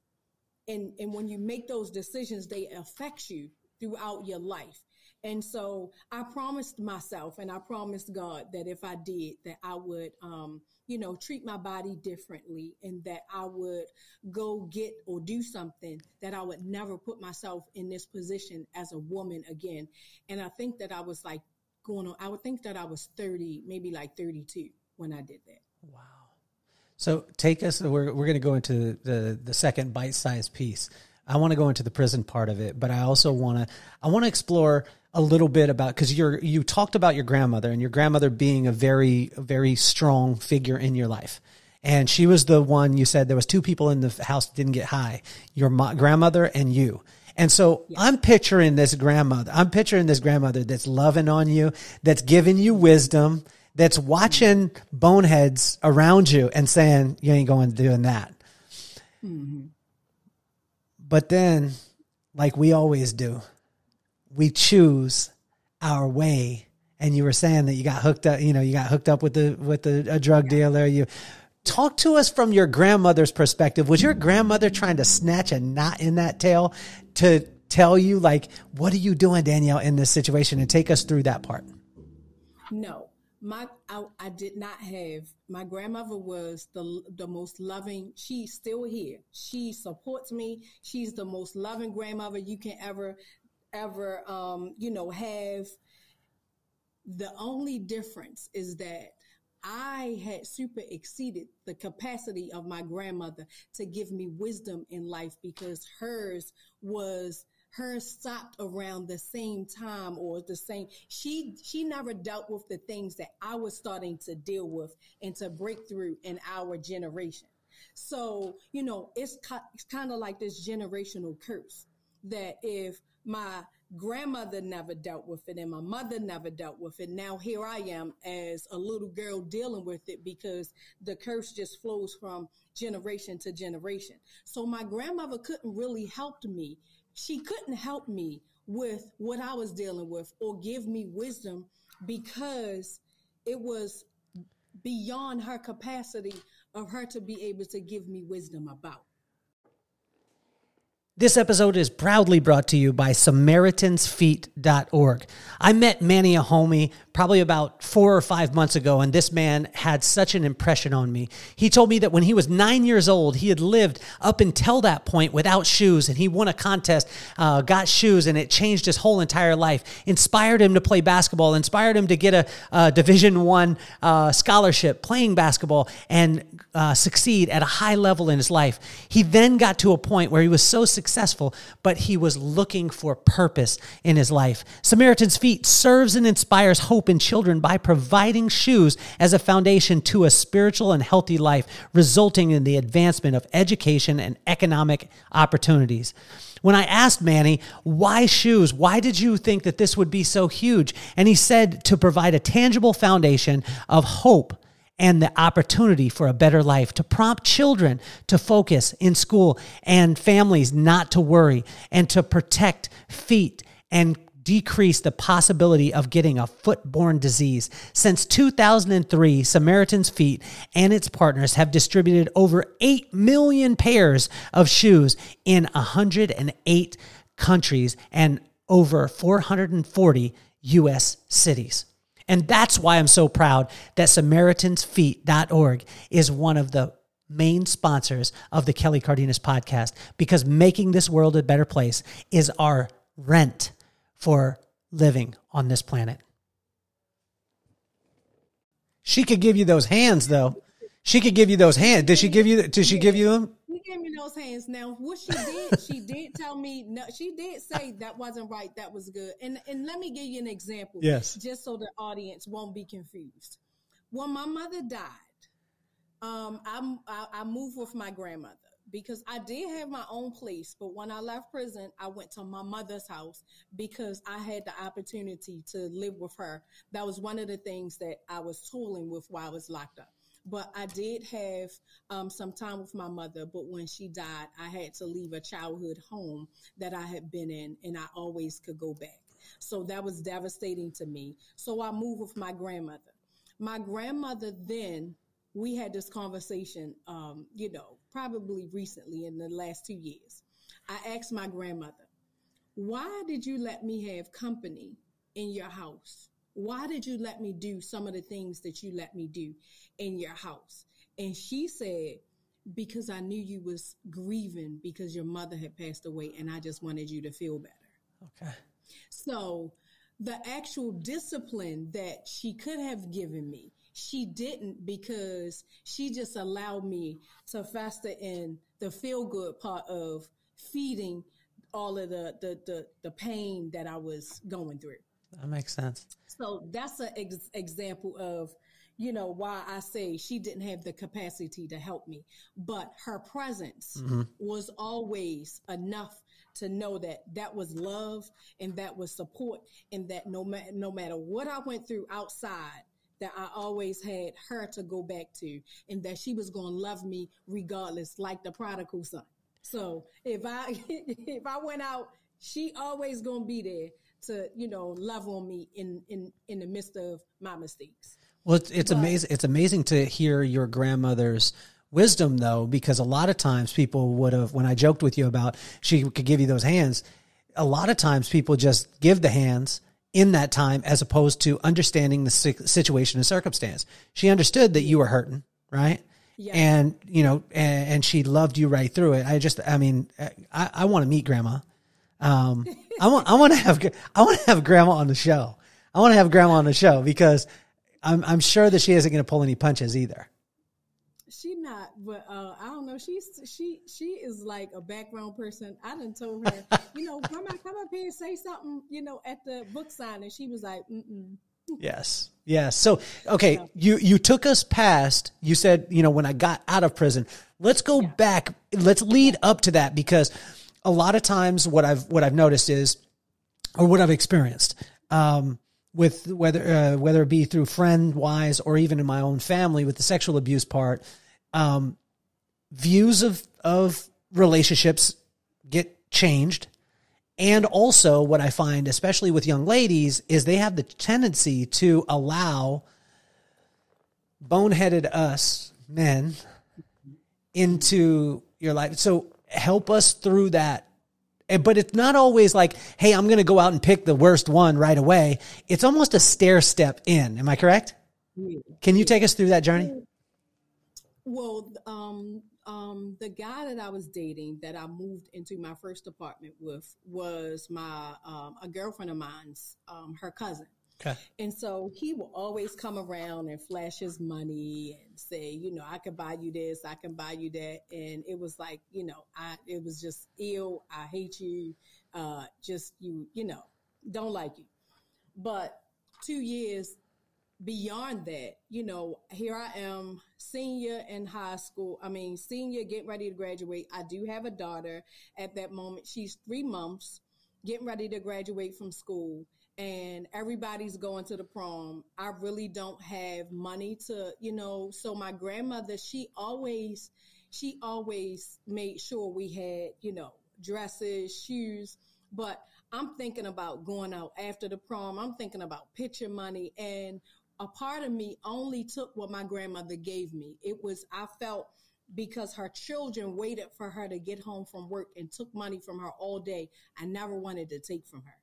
And, and when you make those decisions, they affect you throughout your life. And so I promised myself and I promised God that if I did, that I would, um, you know, treat my body differently and that I would go get or do something that I would never put myself in this position as a woman again. And I think that I was like going on. I would think that I was 30, maybe like 32 when I did that. Wow. So take us, we're, we're going to go into the, the second bite sized piece. I want to go into the prison part of it, but I also want to, I want to explore a little bit about, cause you're, you talked about your grandmother and your grandmother being a very, very strong figure in your life. And she was the one you said there was two people in the house didn't get high, your mo- grandmother and you. And so. I'm picturing this grandmother. I'm picturing this grandmother that's loving on you, that's giving you wisdom, that's watching boneheads around you and saying, you ain't going to doing that. Mm-hmm. But then, like we always do, we choose our way. And you were saying that you got hooked up, you know, you got hooked up with the, with the, a drug dealer. You, talk to us from your grandmother's perspective. Was your grandmother trying to snatch a knot in that tail to tell you, like, what are you doing, Danielle, in this situation, and take us through that part? No, my I, I did not have. My grandmother was the the most loving. She's still here. She supports me. She's the most loving grandmother you can ever ever um, you know have. The only difference is that I had super exceeded the capacity of my grandmother to give me wisdom in life because hers was hers stopped around the same time or the same she she never dealt with the things that I was starting to deal with and to break through in our generation. So, you know, it's, it's kind of like this generational curse that if my grandmother never dealt with it and my mother never dealt with it. Now here I am as a little girl dealing with it because the curse just flows from generation to generation. So my grandmother couldn't really help me. She couldn't help me with what I was dealing with or give me wisdom because it was beyond her capacity of her to be able to give me wisdom about. This episode is proudly brought to you by SamaritansFeet.org. I met Manny Ohonme probably about four or five months ago, and this man had such an impression on me. He told me that when he was nine years old, he had lived up until that point without shoes, and he won a contest, uh, got shoes, and it changed his whole entire life. Inspired him to play basketball, inspired him to get a, a Division One uh, scholarship playing basketball, and uh, succeed at a high level in his life. He then got to a point where he was so successful, but he was looking for purpose in his life. Samaritan's Feet serves and inspires hope in children by providing shoes as a foundation to a spiritual and healthy life, resulting in the advancement of education and economic opportunities. When I asked Manny, why shoes? Why did you think that this would be so huge? And he said to provide a tangible foundation of hope and the opportunity for a better life, to prompt children to focus in school and families not to worry, and to protect feet and decrease the possibility of getting a foot-borne disease. Since 2003, Samaritan's Feet and its partners have distributed over 8 million pairs of shoes in 108 countries and over 440 US cities. And that's why I'm so proud that SamaritansFeet.org is one of the main sponsors of the Kelly Cardenas podcast because making this world a better place is our rent for living on this planet. She could give you those hands though. She could give you those hands. Did she give you did she give you them? She gave me those hands. Now, what she did, she did tell me. No, she did say that wasn't right. That was good. And and let me give you an example. Yes. Just so the audience won't be confused. When my mother died, um, I, I I moved with my grandmother because I did have my own place. But when I left prison, I went to my mother's house because I had the opportunity to live with her. That was one of the things that I was tooling with while I was locked up but I did have um, some time with my mother. But when she died, I had to leave a childhood home that I had been in, and I always could go back. So that was devastating to me. So I moved with my grandmother. My grandmother then, we had this conversation, um, you know, probably recently in the last two years. I asked my grandmother, why did you let me have company in your house? Why did you let me do some of the things that you let me do in your house? And she said, because I knew you was grieving because your mother had passed away and I just wanted you to feel better. Okay. So the actual discipline that she could have given me, she didn't because she just allowed me to fester in the feel good part of feeding all of the, the, the, the pain that I was going through. That makes sense. So that's an ex- example of, you know, why I say she didn't have the capacity to help me, but her presence mm-hmm. was always enough to know that that was love and that was support and that no matter, no matter what I went through outside, that I always had her to go back to and that she was going to love me regardless, like the prodigal son. So if I, if I went out, she always going to be there to you know love on me in in in the midst of my mistakes. Well, it's, it's amazing. It's amazing to hear your grandmother's wisdom, though, because a lot of times people would have. When I joked with you about she could give you those hands, a lot of times people just give the hands in that time as opposed to understanding the situation and circumstance. She understood that you were hurting, right? Yeah. And you know, and, and, she loved you right through it. I just, I mean, I, I want to meet grandma. Um, I want I want to have I want to have grandma on the show. I want to have grandma on the show because I'm I'm sure that she isn't going to pull any punches either. She not, but uh, I don't know. She's she she is like a background person. I done told her, you know, grandma, come up here and say something, you know, at the book signing. And she was like, mm mm. Yes. Yes. So, okay, yeah. you you took us past. You said, you know, when I got out of prison. Let's go yeah. back. Let's lead up to that because a lot of times what I've what I've noticed is, or what I've experienced, um, with whether uh, whether it be through friend wise or even in my own family with the sexual abuse part, um, views of of relationships get changed. And also, what I find, especially with young ladies, is they have the tendency to allow boneheaded us men into your life. So help us through that but it's not always like, hey, I'm going to go out and pick the worst one right away. It's almost a stair step in. Am I correct? Can you take us through that journey? Well, um, um, the guy that I was dating that I moved into my first apartment with was my um, a girlfriend of mine's, um, her cousin. Okay. And so he will always come around and flash his money and say, you know, I can buy you this, I can buy you that. And it was like, you know, I, it was just ill. I hate you. Uh, just you, you know, don't like you. But two years beyond that, you know, here I am, senior in high school. I mean, senior, getting ready to graduate. I do have a daughter at that moment. She's three months, getting ready to graduate from school and everybody's going to the prom. I really don't have money to, you know, so my grandmother, she always, she always made sure we had, you know, dresses, shoes, but I'm thinking about going out after the prom. I'm thinking about picture money and a part of me only took what my grandmother gave me. It was, I felt because her children waited for her to get home from work and took money from her all day. I never wanted to take from her.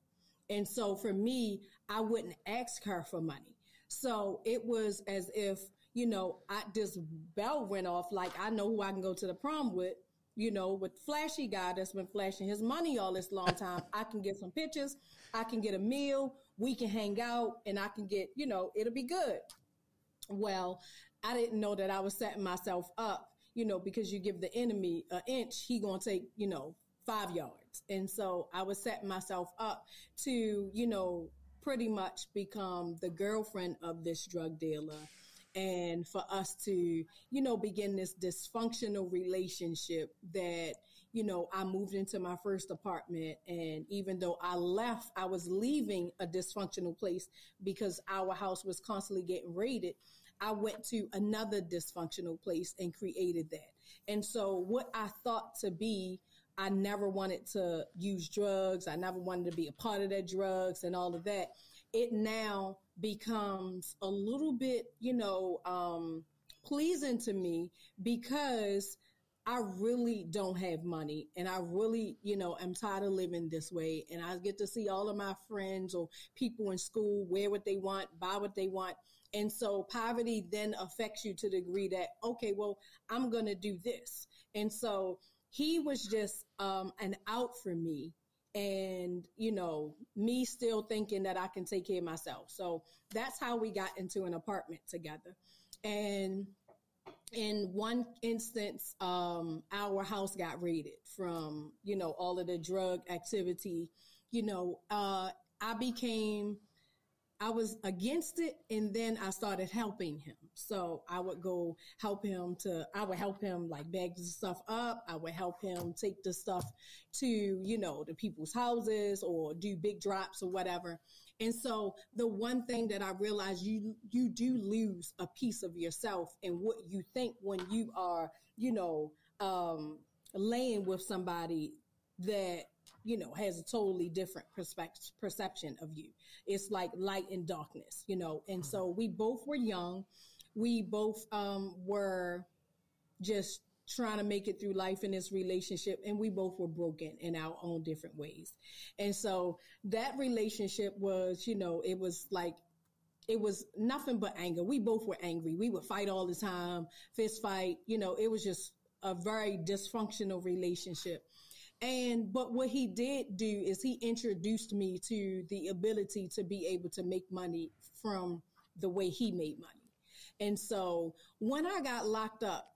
And so for me, I wouldn't ask her for money. So it was as if, you know, I, this bell went off like I know who I can go to the prom with, you know, with flashy guy that's been flashing his money all this long time. I can get some pictures. I can get a meal. We can hang out and I can get, you know, it'll be good. Well, I didn't know that I was setting myself up, you know, because you give the enemy an inch, he gonna take, you know, five yards. And so I was setting myself up to, you know, pretty much become the girlfriend of this drug dealer and for us to, you know, begin this dysfunctional relationship that, you know, I moved into my first apartment. And even though I left, I was leaving a dysfunctional place because our house was constantly getting raided. I went to another dysfunctional place and created that. And so what I thought to be I never wanted to use drugs. I never wanted to be a part of that drugs and all of that. It now becomes a little bit, you know, um, pleasing to me because I really don't have money and I really, you know, am tired of living this way. And I get to see all of my friends or people in school wear what they want, buy what they want. And so poverty then affects you to the degree that, okay, well, I'm going to do this. And so he was just um, an out for me and you know me still thinking that i can take care of myself so that's how we got into an apartment together and in one instance um, our house got raided from you know all of the drug activity you know uh, i became I was against it and then I started helping him. So I would go help him to, I would help him like bag the stuff up. I would help him take the stuff to, you know, the people's houses or do big drops or whatever. And so the one thing that I realized you, you do lose a piece of yourself and what you think when you are, you know, um, laying with somebody that you know, has a totally different perspective, perception of you. It's like light and darkness, you know. And so we both were young. We both um, were just trying to make it through life in this relationship and we both were broken in our own different ways. And so that relationship was, you know, it was like it was nothing but anger. We both were angry. We would fight all the time, fist fight, you know, it was just a very dysfunctional relationship. And, but what he did do is he introduced me to the ability to be able to make money from the way he made money. And so when I got locked up,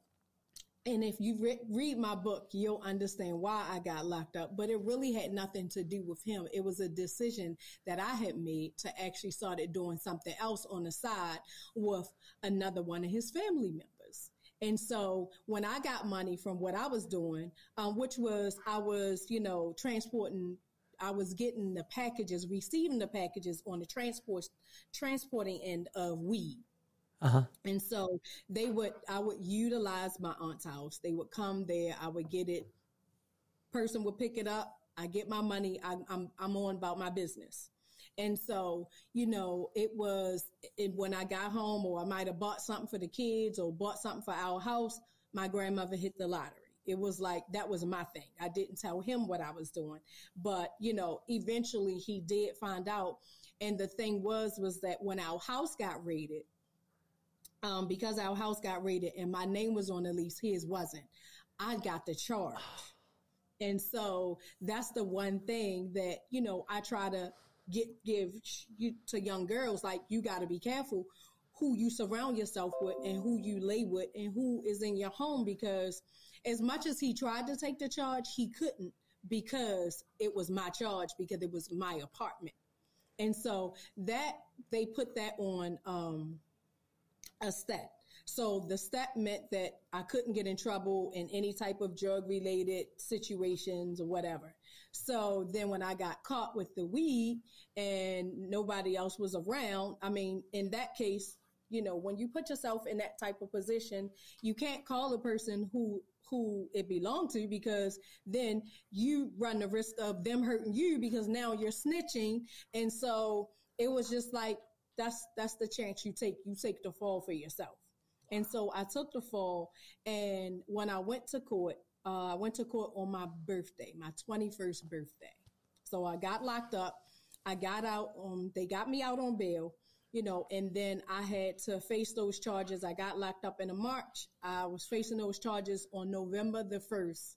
and if you re- read my book, you'll understand why I got locked up. But it really had nothing to do with him. It was a decision that I had made to actually started doing something else on the side with another one of his family members. And so when I got money from what I was doing, um, which was I was, you know, transporting I was getting the packages, receiving the packages on the transport transporting end of weed. Uh-huh. And so they would, I would utilize my aunt's house. They would come there. I would get it. Person would pick it up. I get my money. I, I'm, I'm on about my business. And so, you know, it was it, when I got home or I might have bought something for the kids or bought something for our house, my grandmother hit the lottery. It was like that was my thing. I didn't tell him what I was doing, but you know, eventually he did find out. And the thing was, was that when our house got raided, um, because our house got raided and my name was on the lease, his wasn't. I got the charge. And so that's the one thing that, you know, I try to get, give you to young girls, like you got to be careful who you surround yourself with and who you lay with and who is in your home because as much as he tried to take the charge, he couldn't because it was my charge because it was my apartment. And so that they put that on um, a stet. So the stet meant that I couldn't get in trouble in any type of drug related situations or whatever. So then when I got caught with the weed and nobody else was around, I mean, in that case, you know, when you put yourself in that type of position, you can't call a person who who it belonged to because then you run the risk of them hurting you because now you're snitching. And so it was just like that's that's the chance you take. You take the fall for yourself. And so I took the fall. And when I went to court, uh, I went to court on my birthday, my 21st birthday. So I got locked up. I got out. They got me out on bail, you know, and then I had to face those charges. I got locked up in March. I was facing those charges on November the 1st,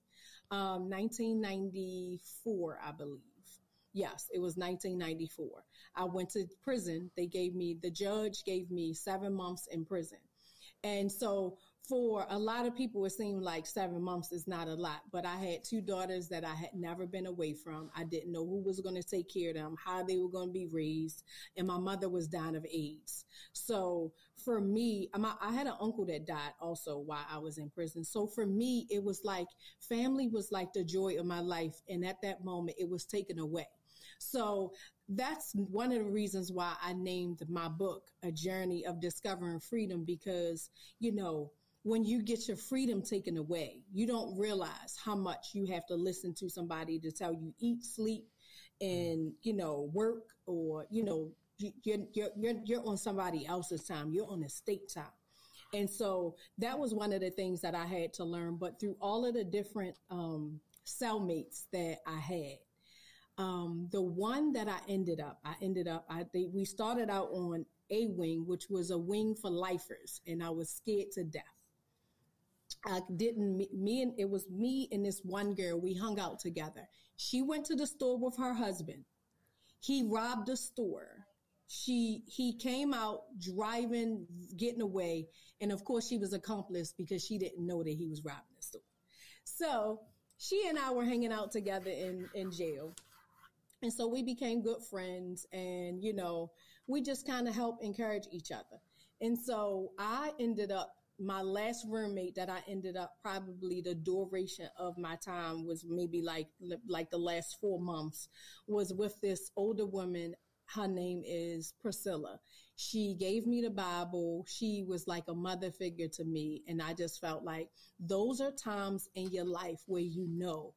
um, 1994, I believe. Yes, it was 1994. I went to prison. They gave me, the judge gave me seven months in prison. And so for a lot of people, it seemed like seven months is not a lot, but I had two daughters that I had never been away from. I didn't know who was going to take care of them, how they were going to be raised, and my mother was dying of AIDS. So for me, I had an uncle that died also while I was in prison. So for me, it was like family was like the joy of my life. And at that moment, it was taken away. So that's one of the reasons why I named my book A Journey of Discovering Freedom because, you know, when you get your freedom taken away, you don't realize how much you have to listen to somebody to tell you eat, sleep, and, you know, work or, you know, you're, you're, you're, on somebody else's time. You're on a state time. And so that was one of the things that I had to learn. But through all of the different um, cellmates that I had, um, the one that I ended up, I ended up, I think we started out on a wing, which was a wing for lifers, and I was scared to death. I didn't, me and it was me and this one girl, we hung out together. She went to the store with her husband. He robbed the store. She, he came out driving, getting away. And of course she was accomplice because she didn't know that he was robbing the store. So she and I were hanging out together in, in jail. And so we became good friends and, you know, we just kind of help encourage each other. And so I ended up, my last roommate that I ended up probably the duration of my time was maybe like, like the last four months was with this older woman. Her name is Priscilla. She gave me the Bible. She was like a mother figure to me. And I just felt like those are times in your life where you know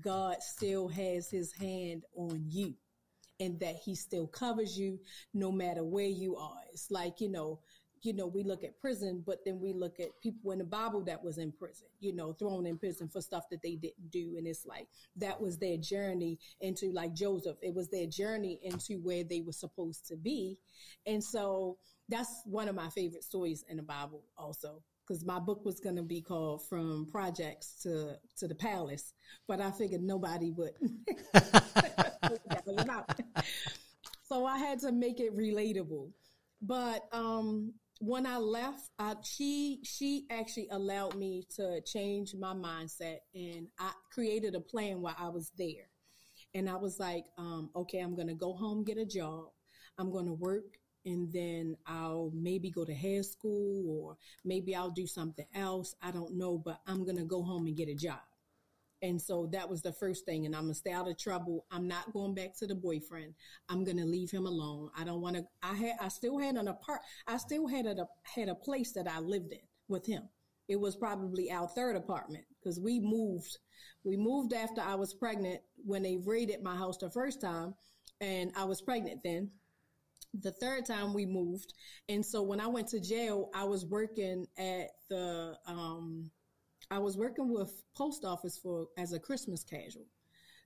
God still has his hand on you and that he still covers you no matter where you are. It's like, you know, you know, we look at prison, but then we look at people in the Bible that was in prison, you know, thrown in prison for stuff that they didn't do. And it's like, that was their journey into like Joseph. It was their journey into where they were supposed to be. And so that's one of my favorite stories in the Bible also because my book was going to be called From Projects to, to the Palace, but I figured nobody would. so I had to make it relatable. But um, when I left, I, she she actually allowed me to change my mindset, and I created a plan while I was there. And I was like, um, okay, I'm going to go home, get a job. I'm going to work and then I'll maybe go to hair school or maybe I'll do something else. I don't know, but I'm going to go home and get a job. And so that was the first thing. And I'm going to stay out of trouble. I'm not going back to the boyfriend. I'm going to leave him alone. I don't want to, I had, I still had an apart, I still had a, had a place that I lived in with him. It was probably our third apartment because we moved, we moved after I was pregnant when they raided my house the first time and I was pregnant then the third time we moved. And so when I went to jail, I was working at the, um, I was working with post office for as a Christmas casual.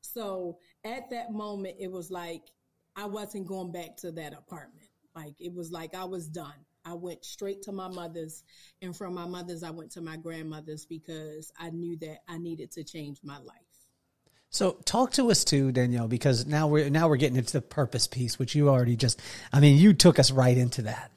So at that moment, it was like I wasn't going back to that apartment. Like it was like I was done. I went straight to my mother's, and from my mother's, I went to my grandmother's because I knew that I needed to change my life. So talk to us too, Danielle, because now we're now we're getting into the purpose piece, which you already just I mean, you took us right into that.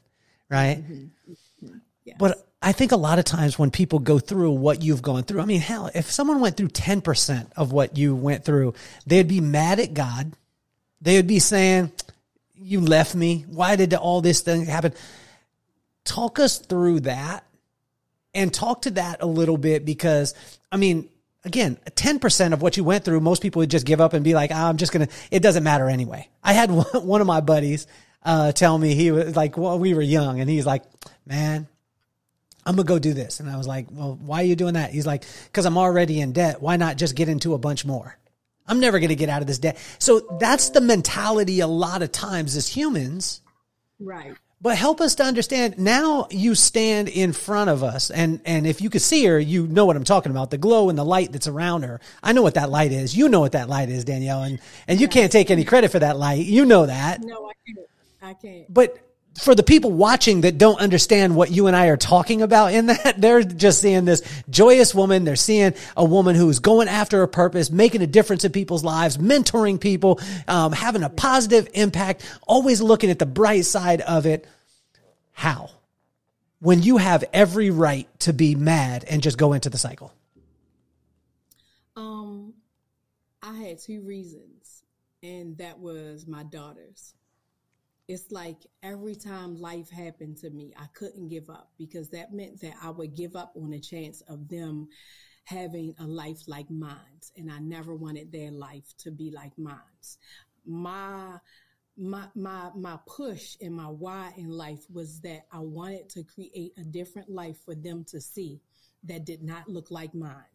Right? Mm-hmm. Yes. But I think a lot of times when people go through what you've gone through, I mean, hell, if someone went through 10% of what you went through, they'd be mad at God. They would be saying, You left me. Why did all this thing happen? Talk us through that and talk to that a little bit because, I mean, again, 10% of what you went through, most people would just give up and be like, oh, I'm just going to, it doesn't matter anyway. I had one of my buddies, uh, tell me he was like, well, we were young and he's like, man, I'm going to go do this. And I was like, well, why are you doing that? He's like, cause I'm already in debt. Why not just get into a bunch more? I'm never going to get out of this debt. So that's the mentality a lot of times as humans. Right but help us to understand now you stand in front of us and and if you could see her you know what i'm talking about the glow and the light that's around her. I know what that light is. You know what that light is danielle and and you can't take any credit for that light. You know that. No i can't. I can't. But for the people watching that don't understand what you and I are talking about in that, they're just seeing this joyous woman. They're seeing a woman who's going after a purpose, making a difference in people's lives, mentoring people, um, having a positive impact, always looking at the bright side of it. How? When you have every right to be mad and just go into the cycle. Um, I had two reasons, and that was my daughters it's like every time life happened to me, I couldn't give up because that meant that I would give up on a chance of them having a life like mine. And I never wanted their life to be like mine. My my my my push and my why in life was that I wanted to create a different life for them to see that did not look like mine.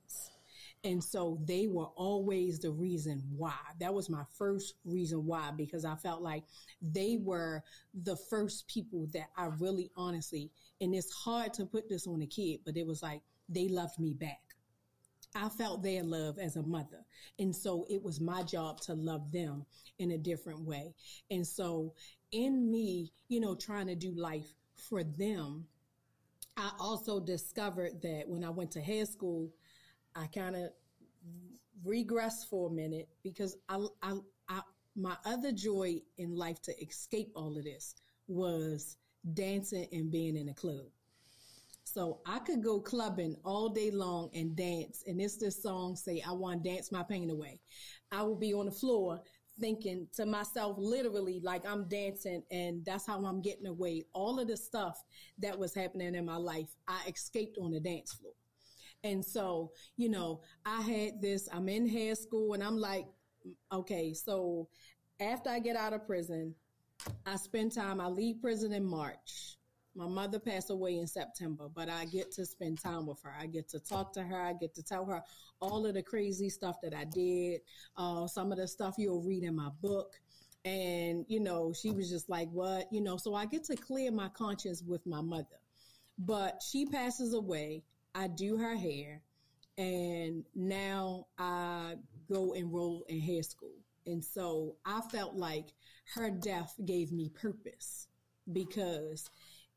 And so they were always the reason why. That was my first reason why, because I felt like they were the first people that I really honestly, and it's hard to put this on a kid, but it was like they loved me back. I felt their love as a mother. And so it was my job to love them in a different way. And so in me, you know, trying to do life for them, I also discovered that when I went to hair school, I kind of regress for a minute because I, I, I, my other joy in life to escape all of this was dancing and being in a club. So I could go clubbing all day long and dance. And it's this song say, I want to dance my pain away. I will be on the floor thinking to myself, literally, like I'm dancing and that's how I'm getting away. All of the stuff that was happening in my life, I escaped on the dance floor. And so, you know, I had this, I'm in hair school and I'm like, okay, so after I get out of prison, I spend time, I leave prison in March. My mother passed away in September, but I get to spend time with her. I get to talk to her. I get to tell her all of the crazy stuff that I did, uh, some of the stuff you'll read in my book. And, you know, she was just like, what? You know, so I get to clear my conscience with my mother. But she passes away. I do her hair, and now I go enroll in hair school. And so I felt like her death gave me purpose because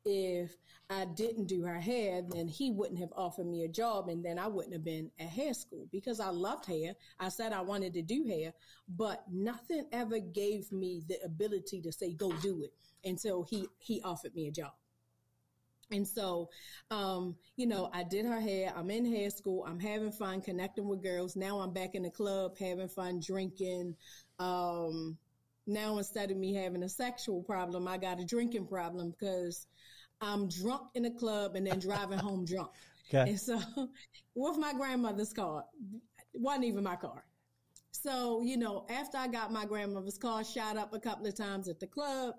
if I didn't do her hair, then he wouldn't have offered me a job and then I wouldn't have been at hair school because I loved hair. I said I wanted to do hair, but nothing ever gave me the ability to say, go do it until he, he offered me a job. And so, um, you know, I did her hair. I'm in hair school. I'm having fun connecting with girls. Now I'm back in the club having fun drinking. Um, now instead of me having a sexual problem, I got a drinking problem because I'm drunk in the club and then driving home drunk. Okay. And so with my grandmother's car, it wasn't even my car. So, you know, after I got my grandmother's car shot up a couple of times at the club,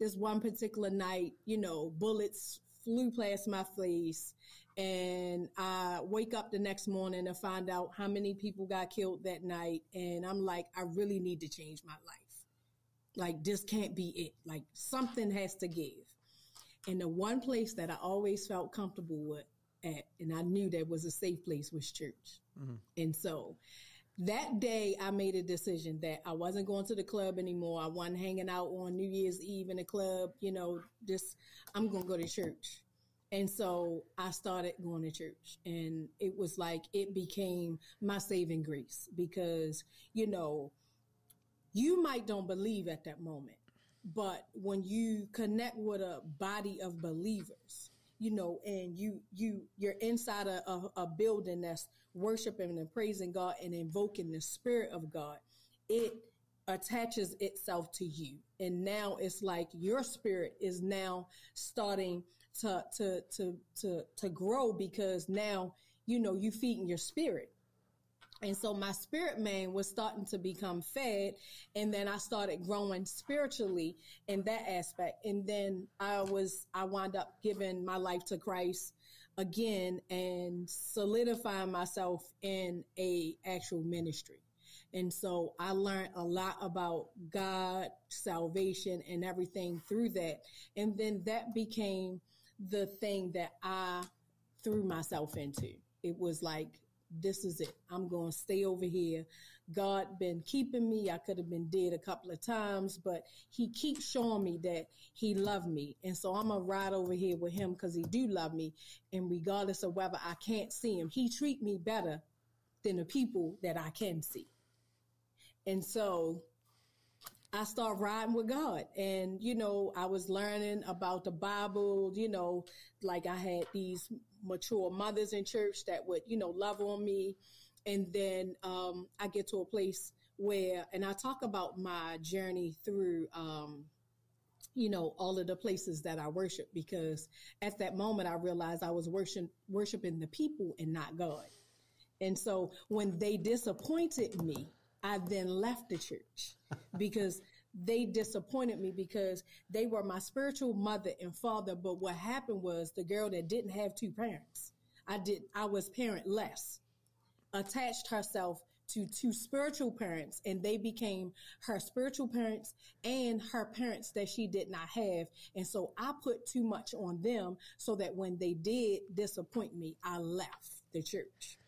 this one particular night, you know, bullets flew past my face. And I wake up the next morning and find out how many people got killed that night. And I'm like, I really need to change my life. Like, this can't be it. Like, something has to give. And the one place that I always felt comfortable with at, and I knew that was a safe place was church. Mm-hmm. And so that day I made a decision that I wasn't going to the club anymore. I wasn't hanging out on New Year's Eve in the club, you know, just I'm going to go to church. And so I started going to church and it was like it became my saving grace because, you know, you might don't believe at that moment, but when you connect with a body of believers, you know, and you you you're inside a, a, a building that's worshiping and praising God and invoking the Spirit of God, it attaches itself to you. And now it's like your spirit is now starting to to to to to grow because now you know you feeding your spirit. And so my spirit man was starting to become fed. And then I started growing spiritually in that aspect. And then I was, I wound up giving my life to Christ again and solidifying myself in a actual ministry. And so I learned a lot about God, salvation and everything through that. And then that became the thing that I threw myself into. It was like, this is it. I'm going to stay over here. God been keeping me. I could have been dead a couple of times, but he keeps showing me that he loved me. And so I'm going to ride over here with him because he do love me. And regardless of whether I can't see him, he treat me better than the people that I can see. And so I start riding with God. And, you know, I was learning about the Bible, you know, like I had these mature mothers in church that would, you know, love on me. And then um, I get to a place where, and I talk about my journey through, um, you know, all of the places that I worship because at that moment I realized I was worship, worshiping the people and not God. And so when they disappointed me, I then left the church because they disappointed me because they were my spiritual mother and father. But what happened was the girl that didn't have two parents, I did, I was parentless, attached herself to two spiritual parents and they became her spiritual parents and her parents that she did not have. And so I put too much on them so that when they did disappoint me, I left the church.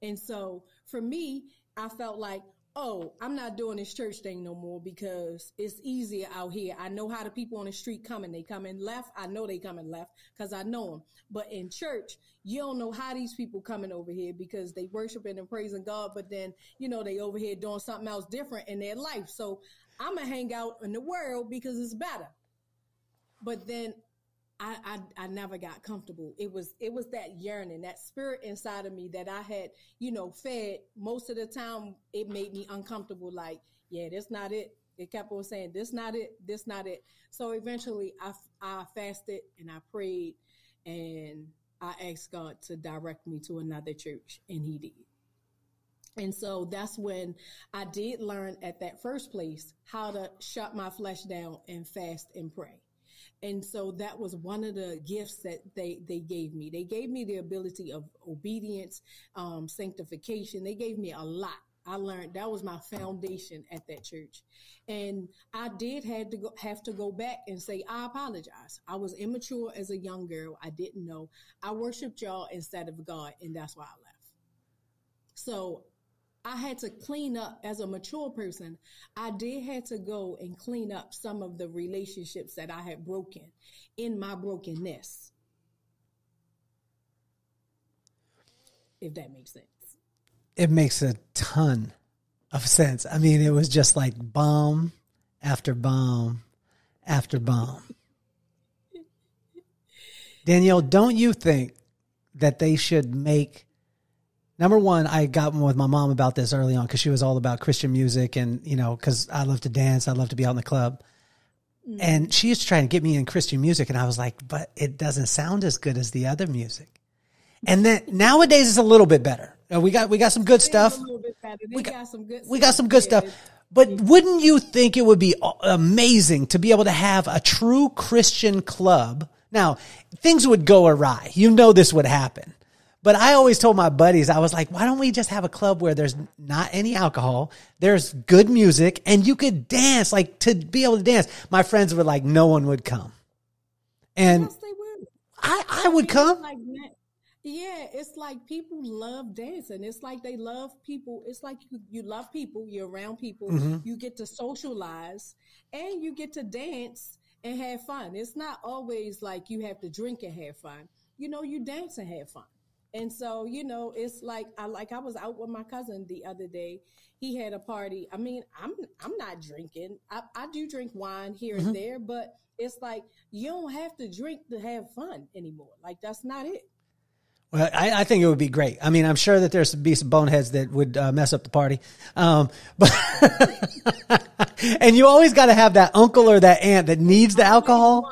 And so for me, I felt like, oh, I'm not doing this church thing no more because it's easier out here. I know how the people on the street coming. They coming left. I know they coming left because I know them. But in church, you don't know how these people coming over here because they worshiping and praising God, but then, you know, they over here doing something else different in their life. So I'm going to hang out in the world because it's better. But then I, I, I never got comfortable. It was it was that yearning, that spirit inside of me that I had, you know, fed. Most of the time, it made me uncomfortable. Like, yeah, that's not it. It kept on saying, "This not it. This not it." So eventually, I I fasted and I prayed, and I asked God to direct me to another church, and He did. And so that's when I did learn at that first place how to shut my flesh down and fast and pray. And so that was one of the gifts that they, they gave me. They gave me the ability of obedience, um, sanctification. They gave me a lot. I learned that was my foundation at that church. And I did have to go, have to go back and say, I apologize. I was immature as a young girl. I didn't know. I worshiped y'all instead of God. And that's why I left. So I had to clean up as a mature person. I did had to go and clean up some of the relationships that I had broken in my brokenness. If that makes sense. It makes a ton of sense. I mean, it was just like bomb after bomb after bomb. Danielle, don't you think that they should make Number one, I got one with my mom about this early on because she was all about Christian music and, you know, because I love to dance, I love to be out in the club. Mm. And she used to try and get me in Christian music. And I was like, but it doesn't sound as good as the other music. And then nowadays it's a little bit better. Uh, we got we got some good stuff. We got, got, some good. We got some good stuff. But wouldn't you think it would be amazing to be able to have a true Christian club? Now, things would go awry. You know this would happen. But I always told my buddies, I was like, why don't we just have a club where there's not any alcohol, there's good music, and you could dance, like to be able to dance. My friends were like, no one would come. And yes, they would. I, I would come. Like, Yeah, it's like people love dancing. It's like they love people. It's like you, you love people. You're around people. Mm-hmm. You get to socialize and you get to dance and have fun. It's not always like you have to drink and have fun. You know, you dance and have fun. And so, you know, it's like I like I was out with my cousin the other day. He had a party. I mean, I'm I'm not drinking. I, I do drink wine here mm-hmm. and there, but it's like you don't have to drink to have fun anymore. Like that's not it. Well, I, I, think it would be great. I mean, I'm sure that there's be some boneheads that would uh, mess up the party, um, but and you always got to have that uncle or that aunt that needs the alcohol,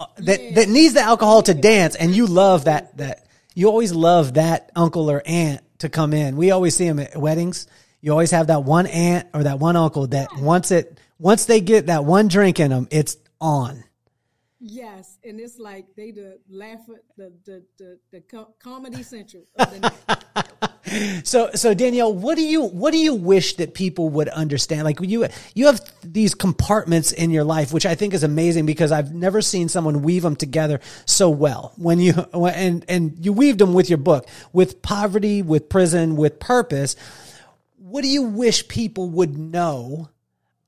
uh, that yeah. that needs the alcohol to dance, and you love that that you always love that uncle or aunt to come in. We always see them at weddings. You always have that one aunt or that one uncle that once it once they get that one drink in them, it's on. Yes, and it's like they the laugh at the the the, the comedy central. so so Danielle, what do you what do you wish that people would understand? Like you you have these compartments in your life, which I think is amazing because I've never seen someone weave them together so well. When you and and you weaved them with your book, with poverty, with prison, with purpose. What do you wish people would know?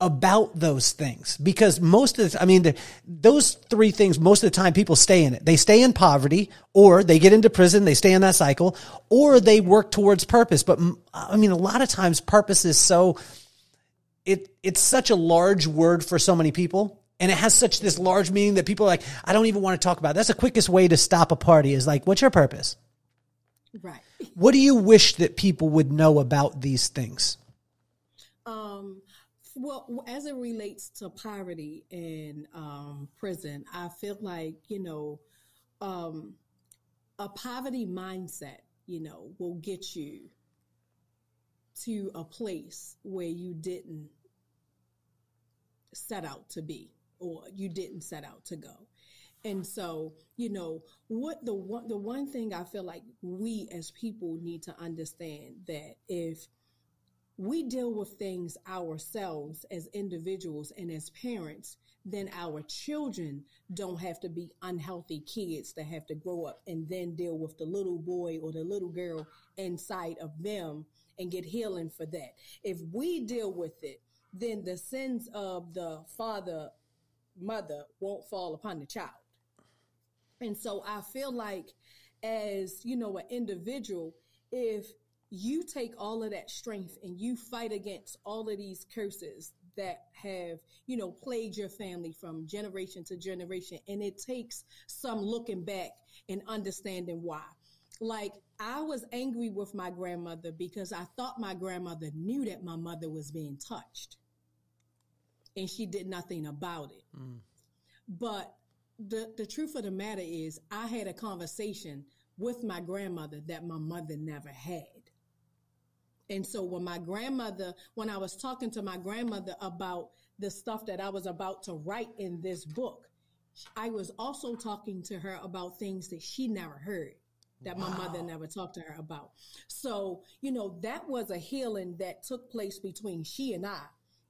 About those things because most of the, I mean, the, those three things, most of the time people stay in it. They stay in poverty or they get into prison, they stay in that cycle or they work towards purpose. But I mean, a lot of times purpose is so, it, it's such a large word for so many people. And it has such this large meaning that people are like, I don't even want to talk about. It. That's the quickest way to stop a party is like, what's your purpose? Right. What do you wish that people would know about these things? Well, as it relates to poverty and um, prison, I feel like, you know, um, a poverty mindset, you know, will get you to a place where you didn't set out to be or you didn't set out to go. And so, you know, what the one the one thing I feel like we as people need to understand that if we deal with things ourselves as individuals and as parents, then our children don't have to be unhealthy kids that have to grow up and then deal with the little boy or the little girl inside of them and get healing for that. If we deal with it, then the sins of the father, mother won't fall upon the child. And so I feel like as, you know, an individual, if you take all of that strength and you fight against all of these curses that have, you know, plagued your family from generation to generation. And it takes some looking back and understanding why. Like, I was angry with my grandmother because I thought my grandmother knew that my mother was being touched and she did nothing about it. Mm. But the, the truth of the matter is, I had a conversation with my grandmother that my mother never had. And so when my grandmother, when I was talking to my grandmother about the stuff that I was about to write in this book, I was also talking to her about things that she never heard that wow. my mother never talked to her about. So, you know, that was a healing that took place between she and I,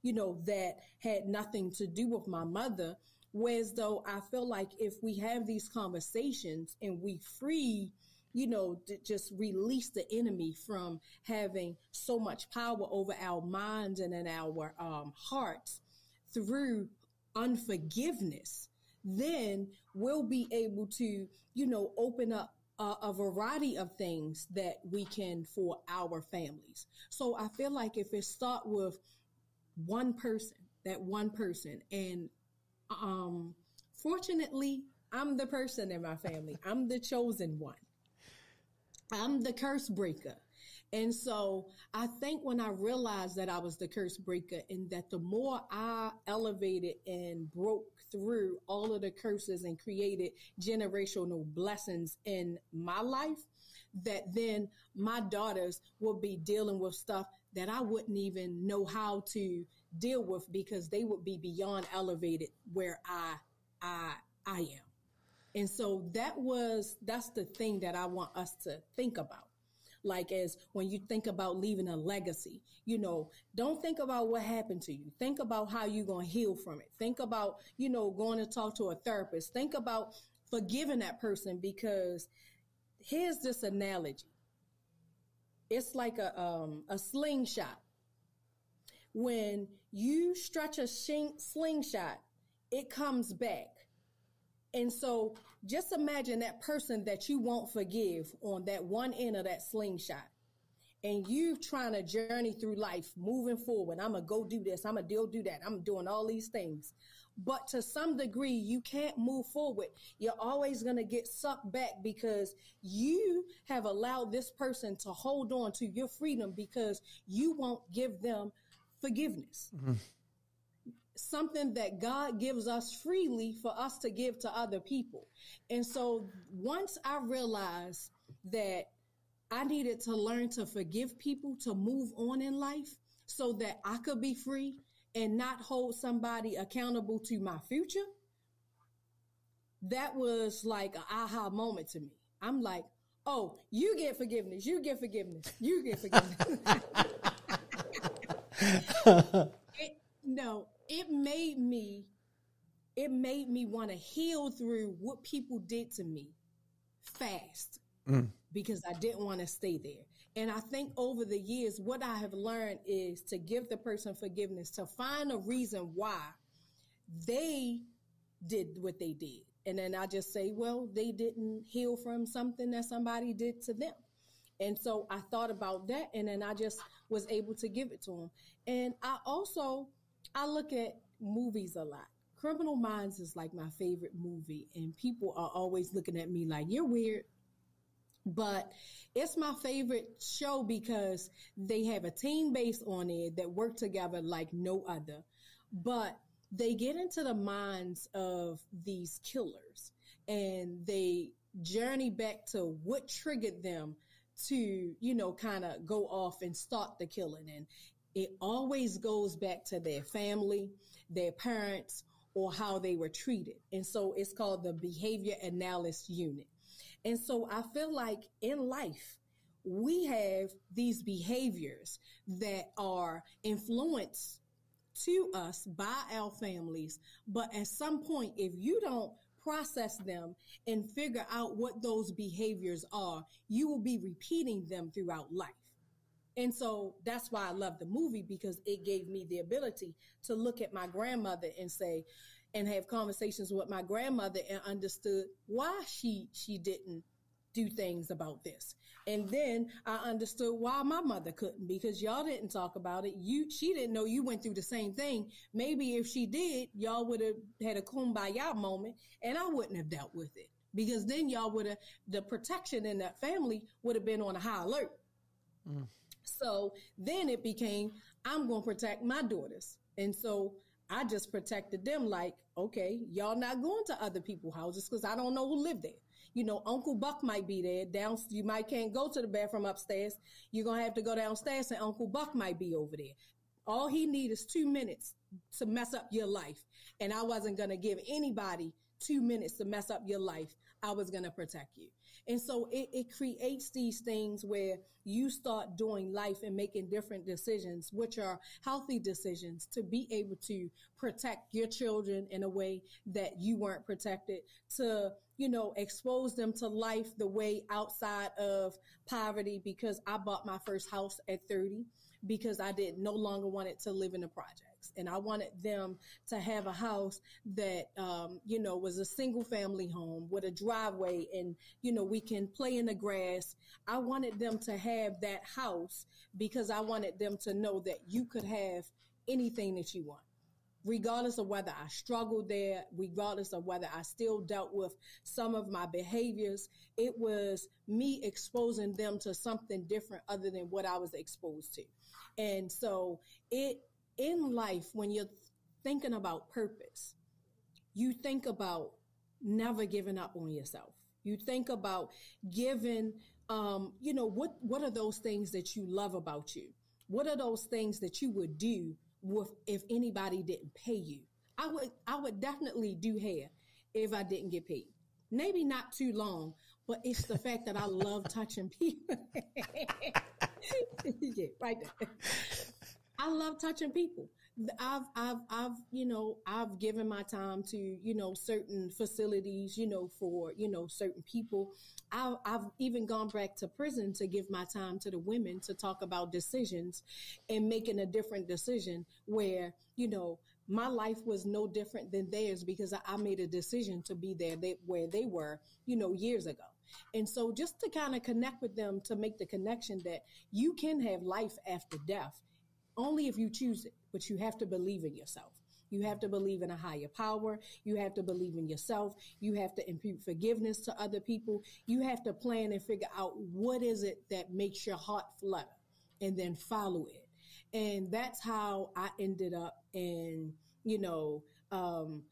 you know, that had nothing to do with my mother. Whereas though I feel like if we have these conversations and we free you know, just release the enemy from having so much power over our minds and in our um, hearts through unforgiveness, then we'll be able to, you know, open up a, a variety of things that we can for our families. So I feel like if it start with one person, that one person, and um, fortunately, I'm the person in my family. I'm the chosen one. I'm the curse breaker. And so I think when I realized that I was the curse breaker and that the more I elevated and broke through all of the curses and created generational blessings in my life, that then my daughters will be dealing with stuff that I wouldn't even know how to deal with because they would be beyond elevated where I, I, I am. And so that was, that's the thing that I want us to think about. Like as when you think about leaving a legacy, you know, don't think about what happened to you. Think about how you're going to heal from it. Think about, you know, going to talk to a therapist. Think about forgiving that person because here's this analogy. It's like a um, a slingshot. When you stretch a slingshot, it comes back. And so just imagine that person that you won't forgive on that one end of that slingshot. And you trying to journey through life, moving forward. I'm going to go do this. I'm going to deal do that. I'm doing all these things. But to some degree, you can't move forward. You're always going to get sucked back because you have allowed this person to hold on to your freedom because you won't give them forgiveness. Mm-hmm. Something that God gives us freely for us to give to other people. And so once I realized that I needed to learn to forgive people to move on in life so that I could be free and not hold somebody accountable to my future, that was like an aha moment to me. I'm like, oh, you get forgiveness, you get forgiveness, you get forgiveness. it, no, it made me, it made me want to heal through what people did to me fast mm. because I didn't want to stay there. And I think over the years, what I have learned is to give the person forgiveness, to find a reason why they did what they did. And then I just say, well, they didn't heal from something that somebody did to them. And so I thought about that and then I just was able to give it to them. And I also, I look at movies a lot. Criminal Minds is like my favorite movie and people are always looking at me like, you're weird. But it's my favorite show because they have a team based on it that work together like no other. But they get into the minds of these killers and they journey back to what triggered them to, you know, kind of go off and start the killing. And it always goes back to their family, their parents, or how they were treated. And so it's called the behavior analysis unit. And so I feel like in life, we have these behaviors that are influenced to us by our families. But at some point, if you don't process them and figure out what those behaviors are, you will be repeating them throughout life. And so that's why I love the movie because it gave me the ability to look at my grandmother and say, and have conversations with my grandmother and understood why she she didn't do things about this. And then I understood why my mother couldn't because y'all didn't talk about it. You, she didn't know you went through the same thing. Maybe if she did, y'all would have had a kumbaya moment and I wouldn't have dealt with it because then y'all would have, the protection in that family would have been on a high alert. Mm. So then it became, I'm going to protect my daughters. And so I just protected them like, okay, y'all not going to other people's houses because I don't know who live there. You know, Uncle Buck might be there. Down, you might can't go to the bathroom upstairs. You're gonna have to go downstairs, and Uncle Buck might be over there. All he need is two minutes to mess up your life, and I wasn't gonna give anybody two minutes to mess up your life. I was gonna protect you. And so it, it creates these things where you start doing life and making different decisions, which are healthy decisions to be able to protect your children in a way that you weren't protected, to, you know, expose them to life the way outside of poverty because I bought my first house at 30 because I did no longer wanted to live in the projects and I wanted them to have a house that, um, you know, was a single family home with a driveway and, you know, we can play in the grass. I wanted them to have that house because I wanted them to know that you could have anything that you want regardless of whether I struggled there, regardless of whether I still dealt with some of my behaviors, it was me exposing them to something different other than what I was exposed to. And so it in life, when you're thinking about purpose, you think about never giving up on yourself. You think about giving, um, you know, what, what are those things that you love about you? What are those things that you would do with, if anybody didn't pay you? I would, I would definitely do hair if I didn't get paid. Maybe not too long, but it's the fact that I love touching people. yeah, right there. I love touching people. I've, I've, I've, you know, I've given my time to, you know, certain facilities, you know, for, you know, certain people. I've, I've even gone back to prison to give my time to the women to talk about decisions and making a different decision where, you know, my life was no different than theirs because I, made a decision to be there they, where they were, you know, years ago. And so just to kind of connect with them to make the connection that you can have life after death only if you choose it, but you have to believe in yourself. You have to believe in a higher power. You have to believe in yourself. You have to impute forgiveness to other people. You have to plan and figure out what is it that makes your heart flutter and then follow it. And that's how I ended up in, you know, um,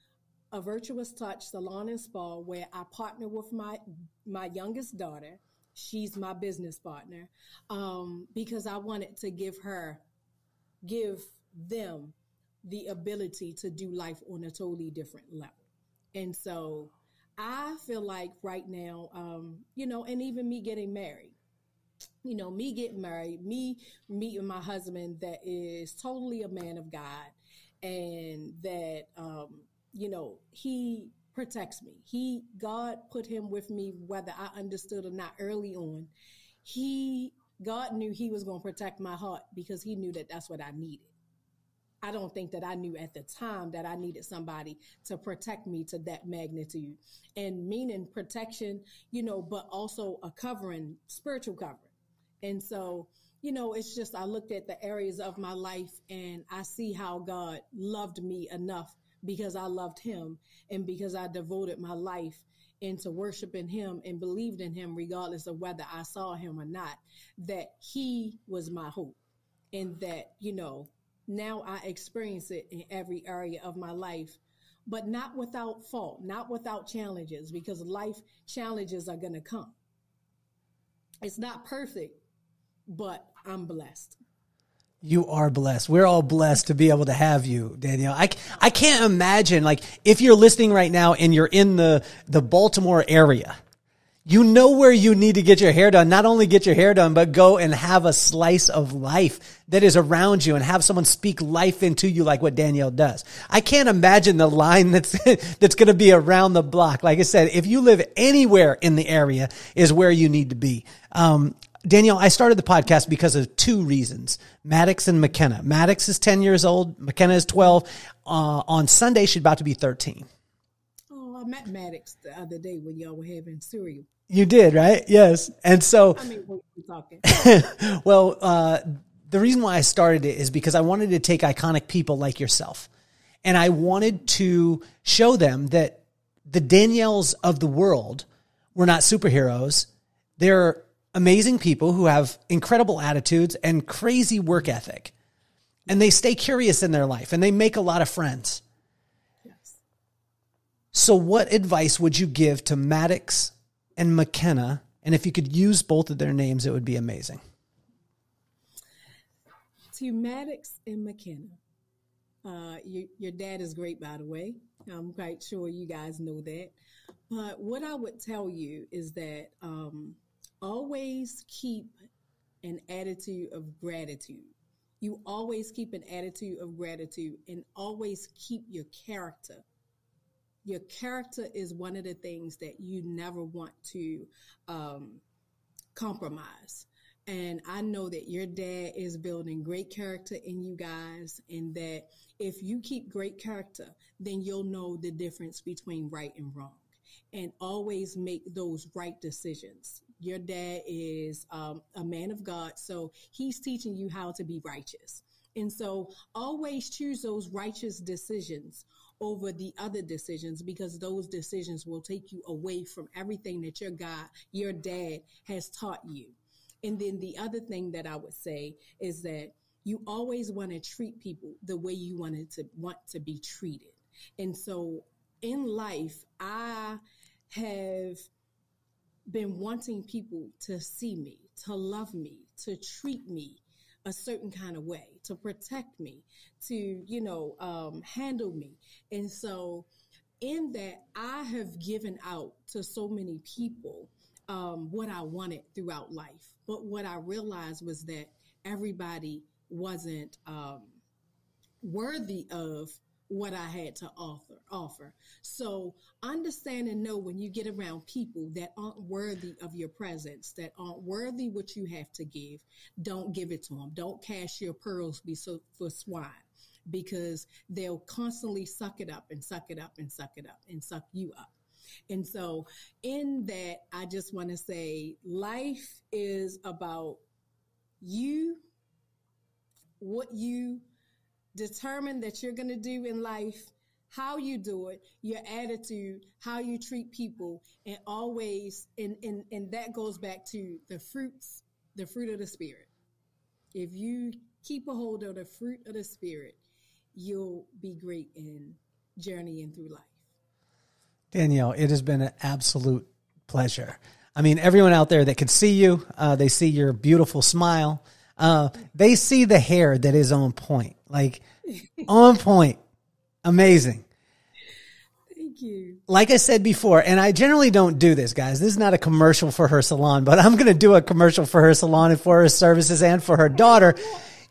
a virtuous touch salon and spa where I partner with my my youngest daughter. She's my business partner um, because I wanted to give her give them the ability to do life on a totally different level. And so I feel like right now, um, you know, and even me getting married, you know, me getting married, me meeting my husband that is totally a man of God and that, um, you know, he protects me. He, God put him with me, whether I understood or not early on. He God knew he was going to protect my heart because he knew that that's what I needed. I don't think that I knew at the time that I needed somebody to protect me to that magnitude and meaning protection, you know, but also a covering, spiritual covering. And so, you know, it's just, I looked at the areas of my life and I see how God loved me enough because I loved him and because I devoted my life into worshiping him and believed in him regardless of whether I saw him or not, that he was my hope. And that, you know, now I experience it in every area of my life, but not without fault, not without challenges, because life challenges are going to come. It's not perfect, but I'm blessed. You are blessed. We're all blessed to be able to have you, Danielle. I, I can't imagine, like, if you're listening right now and you're in the, the Baltimore area, you know where you need to get your hair done. Not only get your hair done, but go and have a slice of life that is around you and have someone speak life into you like what Danielle does. I can't imagine the line that's, that's going to be around the block. Like I said, if you live anywhere in the area is where you need to be. Um, Danielle, I started the podcast because of two reasons Maddox and McKenna. Maddox is 10 years old, McKenna is 12. Uh, on Sunday, she's about to be 13. Oh, I met Maddox the other day when y'all were having cereal. You did, right? Yes. And so, I mean, what are talking? well, uh, the reason why I started it is because I wanted to take iconic people like yourself and I wanted to show them that the Danielles of the world were not superheroes. They're amazing people who have incredible attitudes and crazy work ethic. And they stay curious in their life and they make a lot of friends. Yes. So, what advice would you give to Maddox and McKenna? And if you could use both of their names, it would be amazing. To Maddox and McKenna, uh, your, your dad is great, by the way. I'm quite sure you guys know that. But what I would tell you is that um, always keep an attitude of gratitude. You always keep an attitude of gratitude and always keep your character. Your character is one of the things that you never want to um, compromise. And I know that your dad is building great character in you guys, and that if you keep great character, then you'll know the difference between right and wrong and always make those right decisions your dad is um, a man of God, so he's teaching you how to be righteous. And so always choose those righteous decisions over the other decisions because those decisions will take you away from everything that your God, your dad has taught you. And then the other thing that I would say is that you always want to treat people the way you wanted to want to be treated. And so in life, I have been wanting people to see me, to love me, to treat me a certain kind of way, to protect me, to, you know, um, handle me. And so, in that, I have given out to so many people um, what I wanted throughout life. But what I realized was that everybody wasn't um, worthy of what I had to offer offer. So understand and know when you get around people that aren't worthy of your presence, that aren't worthy what you have to give, don't give it to them. Don't cast your pearls be so for swine because they'll constantly suck it up and suck it up and suck it up and suck you up. And so in that, I just want to say life is about you, what you determine that you're going to do in life, how you do it, your attitude, how you treat people, and always, and, and, and that goes back to the fruits, the fruit of the spirit. If you keep a hold of the fruit of the spirit, you'll be great in journeying through life. Danielle, it has been an absolute pleasure. I mean, everyone out there that could see you, uh, they see your beautiful smile. Uh, they see the hair that is on point, like on point, amazing. Thank you. Like I said before, and I generally don't do this, guys. This is not a commercial for her salon, but I'm going to do a commercial for her salon and for her services and for her daughter.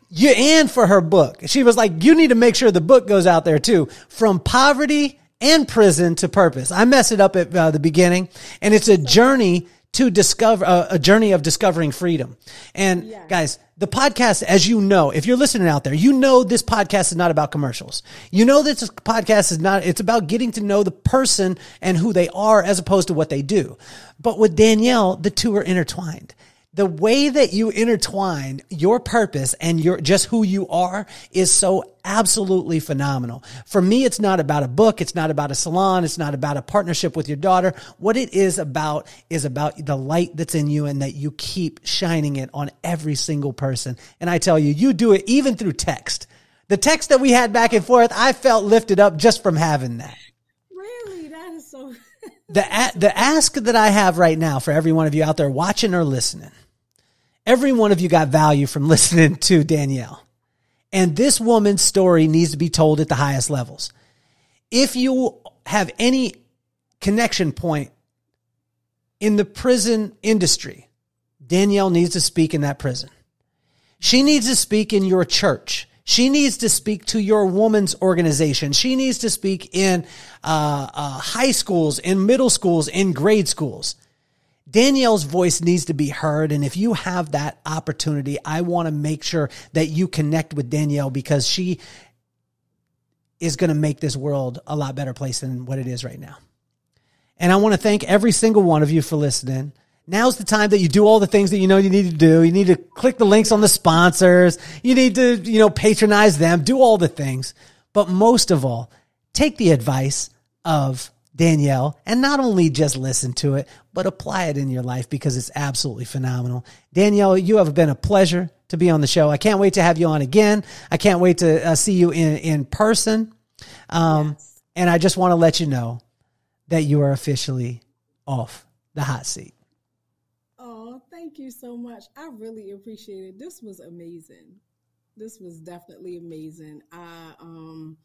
You and for her book. She was like, you need to make sure the book goes out there too. From poverty and prison to purpose. I mess it up at uh, the beginning and it's a journey to discover uh, a journey of discovering freedom. And yeah. guys, the podcast, as you know, if you're listening out there, you know this podcast is not about commercials. You know this podcast is not, it's about getting to know the person and who they are as opposed to what they do. But with Danielle, the two are intertwined the way that you intertwine your purpose and your just who you are is so absolutely phenomenal. For me, it's not about a book. It's not about a salon. It's not about a partnership with your daughter. What it is about is about the light that's in you and that you keep shining it on every single person. And I tell you, you do it even through text. The text that we had back and forth, I felt lifted up just from having that. Really? That is so. The, the ask that I have right now for every one of you out there watching or listening Every one of you got value from listening to Danielle. And this woman's story needs to be told at the highest levels. If you have any connection point in the prison industry, Danielle needs to speak in that prison. She needs to speak in your church. She needs to speak to your woman's organization. She needs to speak in uh, uh, high schools, in middle schools, in grade schools. Danielle's voice needs to be heard. And if you have that opportunity, I want to make sure that you connect with Danielle because she is going to make this world a lot better place than what it is right now. And I want to thank every single one of you for listening. Now's the time that you do all the things that you know you need to do. You need to click the links on the sponsors. You need to, you know, patronize them, do all the things. But most of all, take the advice of Danielle and not only just listen to it, but apply it in your life because it's absolutely phenomenal. Danielle, you have been a pleasure to be on the show. I can't wait to have you on again. I can't wait to uh, see you in, in person. Um, yes. And I just want to let you know that you are officially off the hot seat. Thank you so much. I really appreciate it. This was amazing this was definitely amazing. I um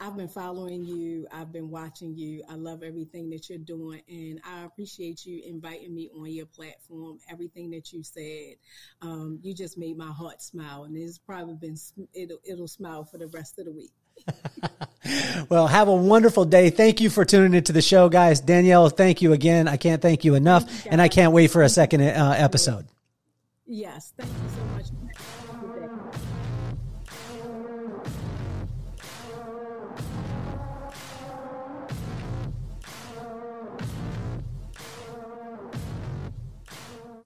I've been following you. I've been watching you. I love everything that you're doing and I appreciate you inviting me on your platform. Everything that you said. Um, you just made my heart smile and it's probably been it'll it'll smile for the rest of the week. well, have a wonderful day. Thank you for tuning into the show, guys. Danielle, thank you again. I can't thank you enough, you and I can't wait for a second uh, episode. Yes, thank you so much.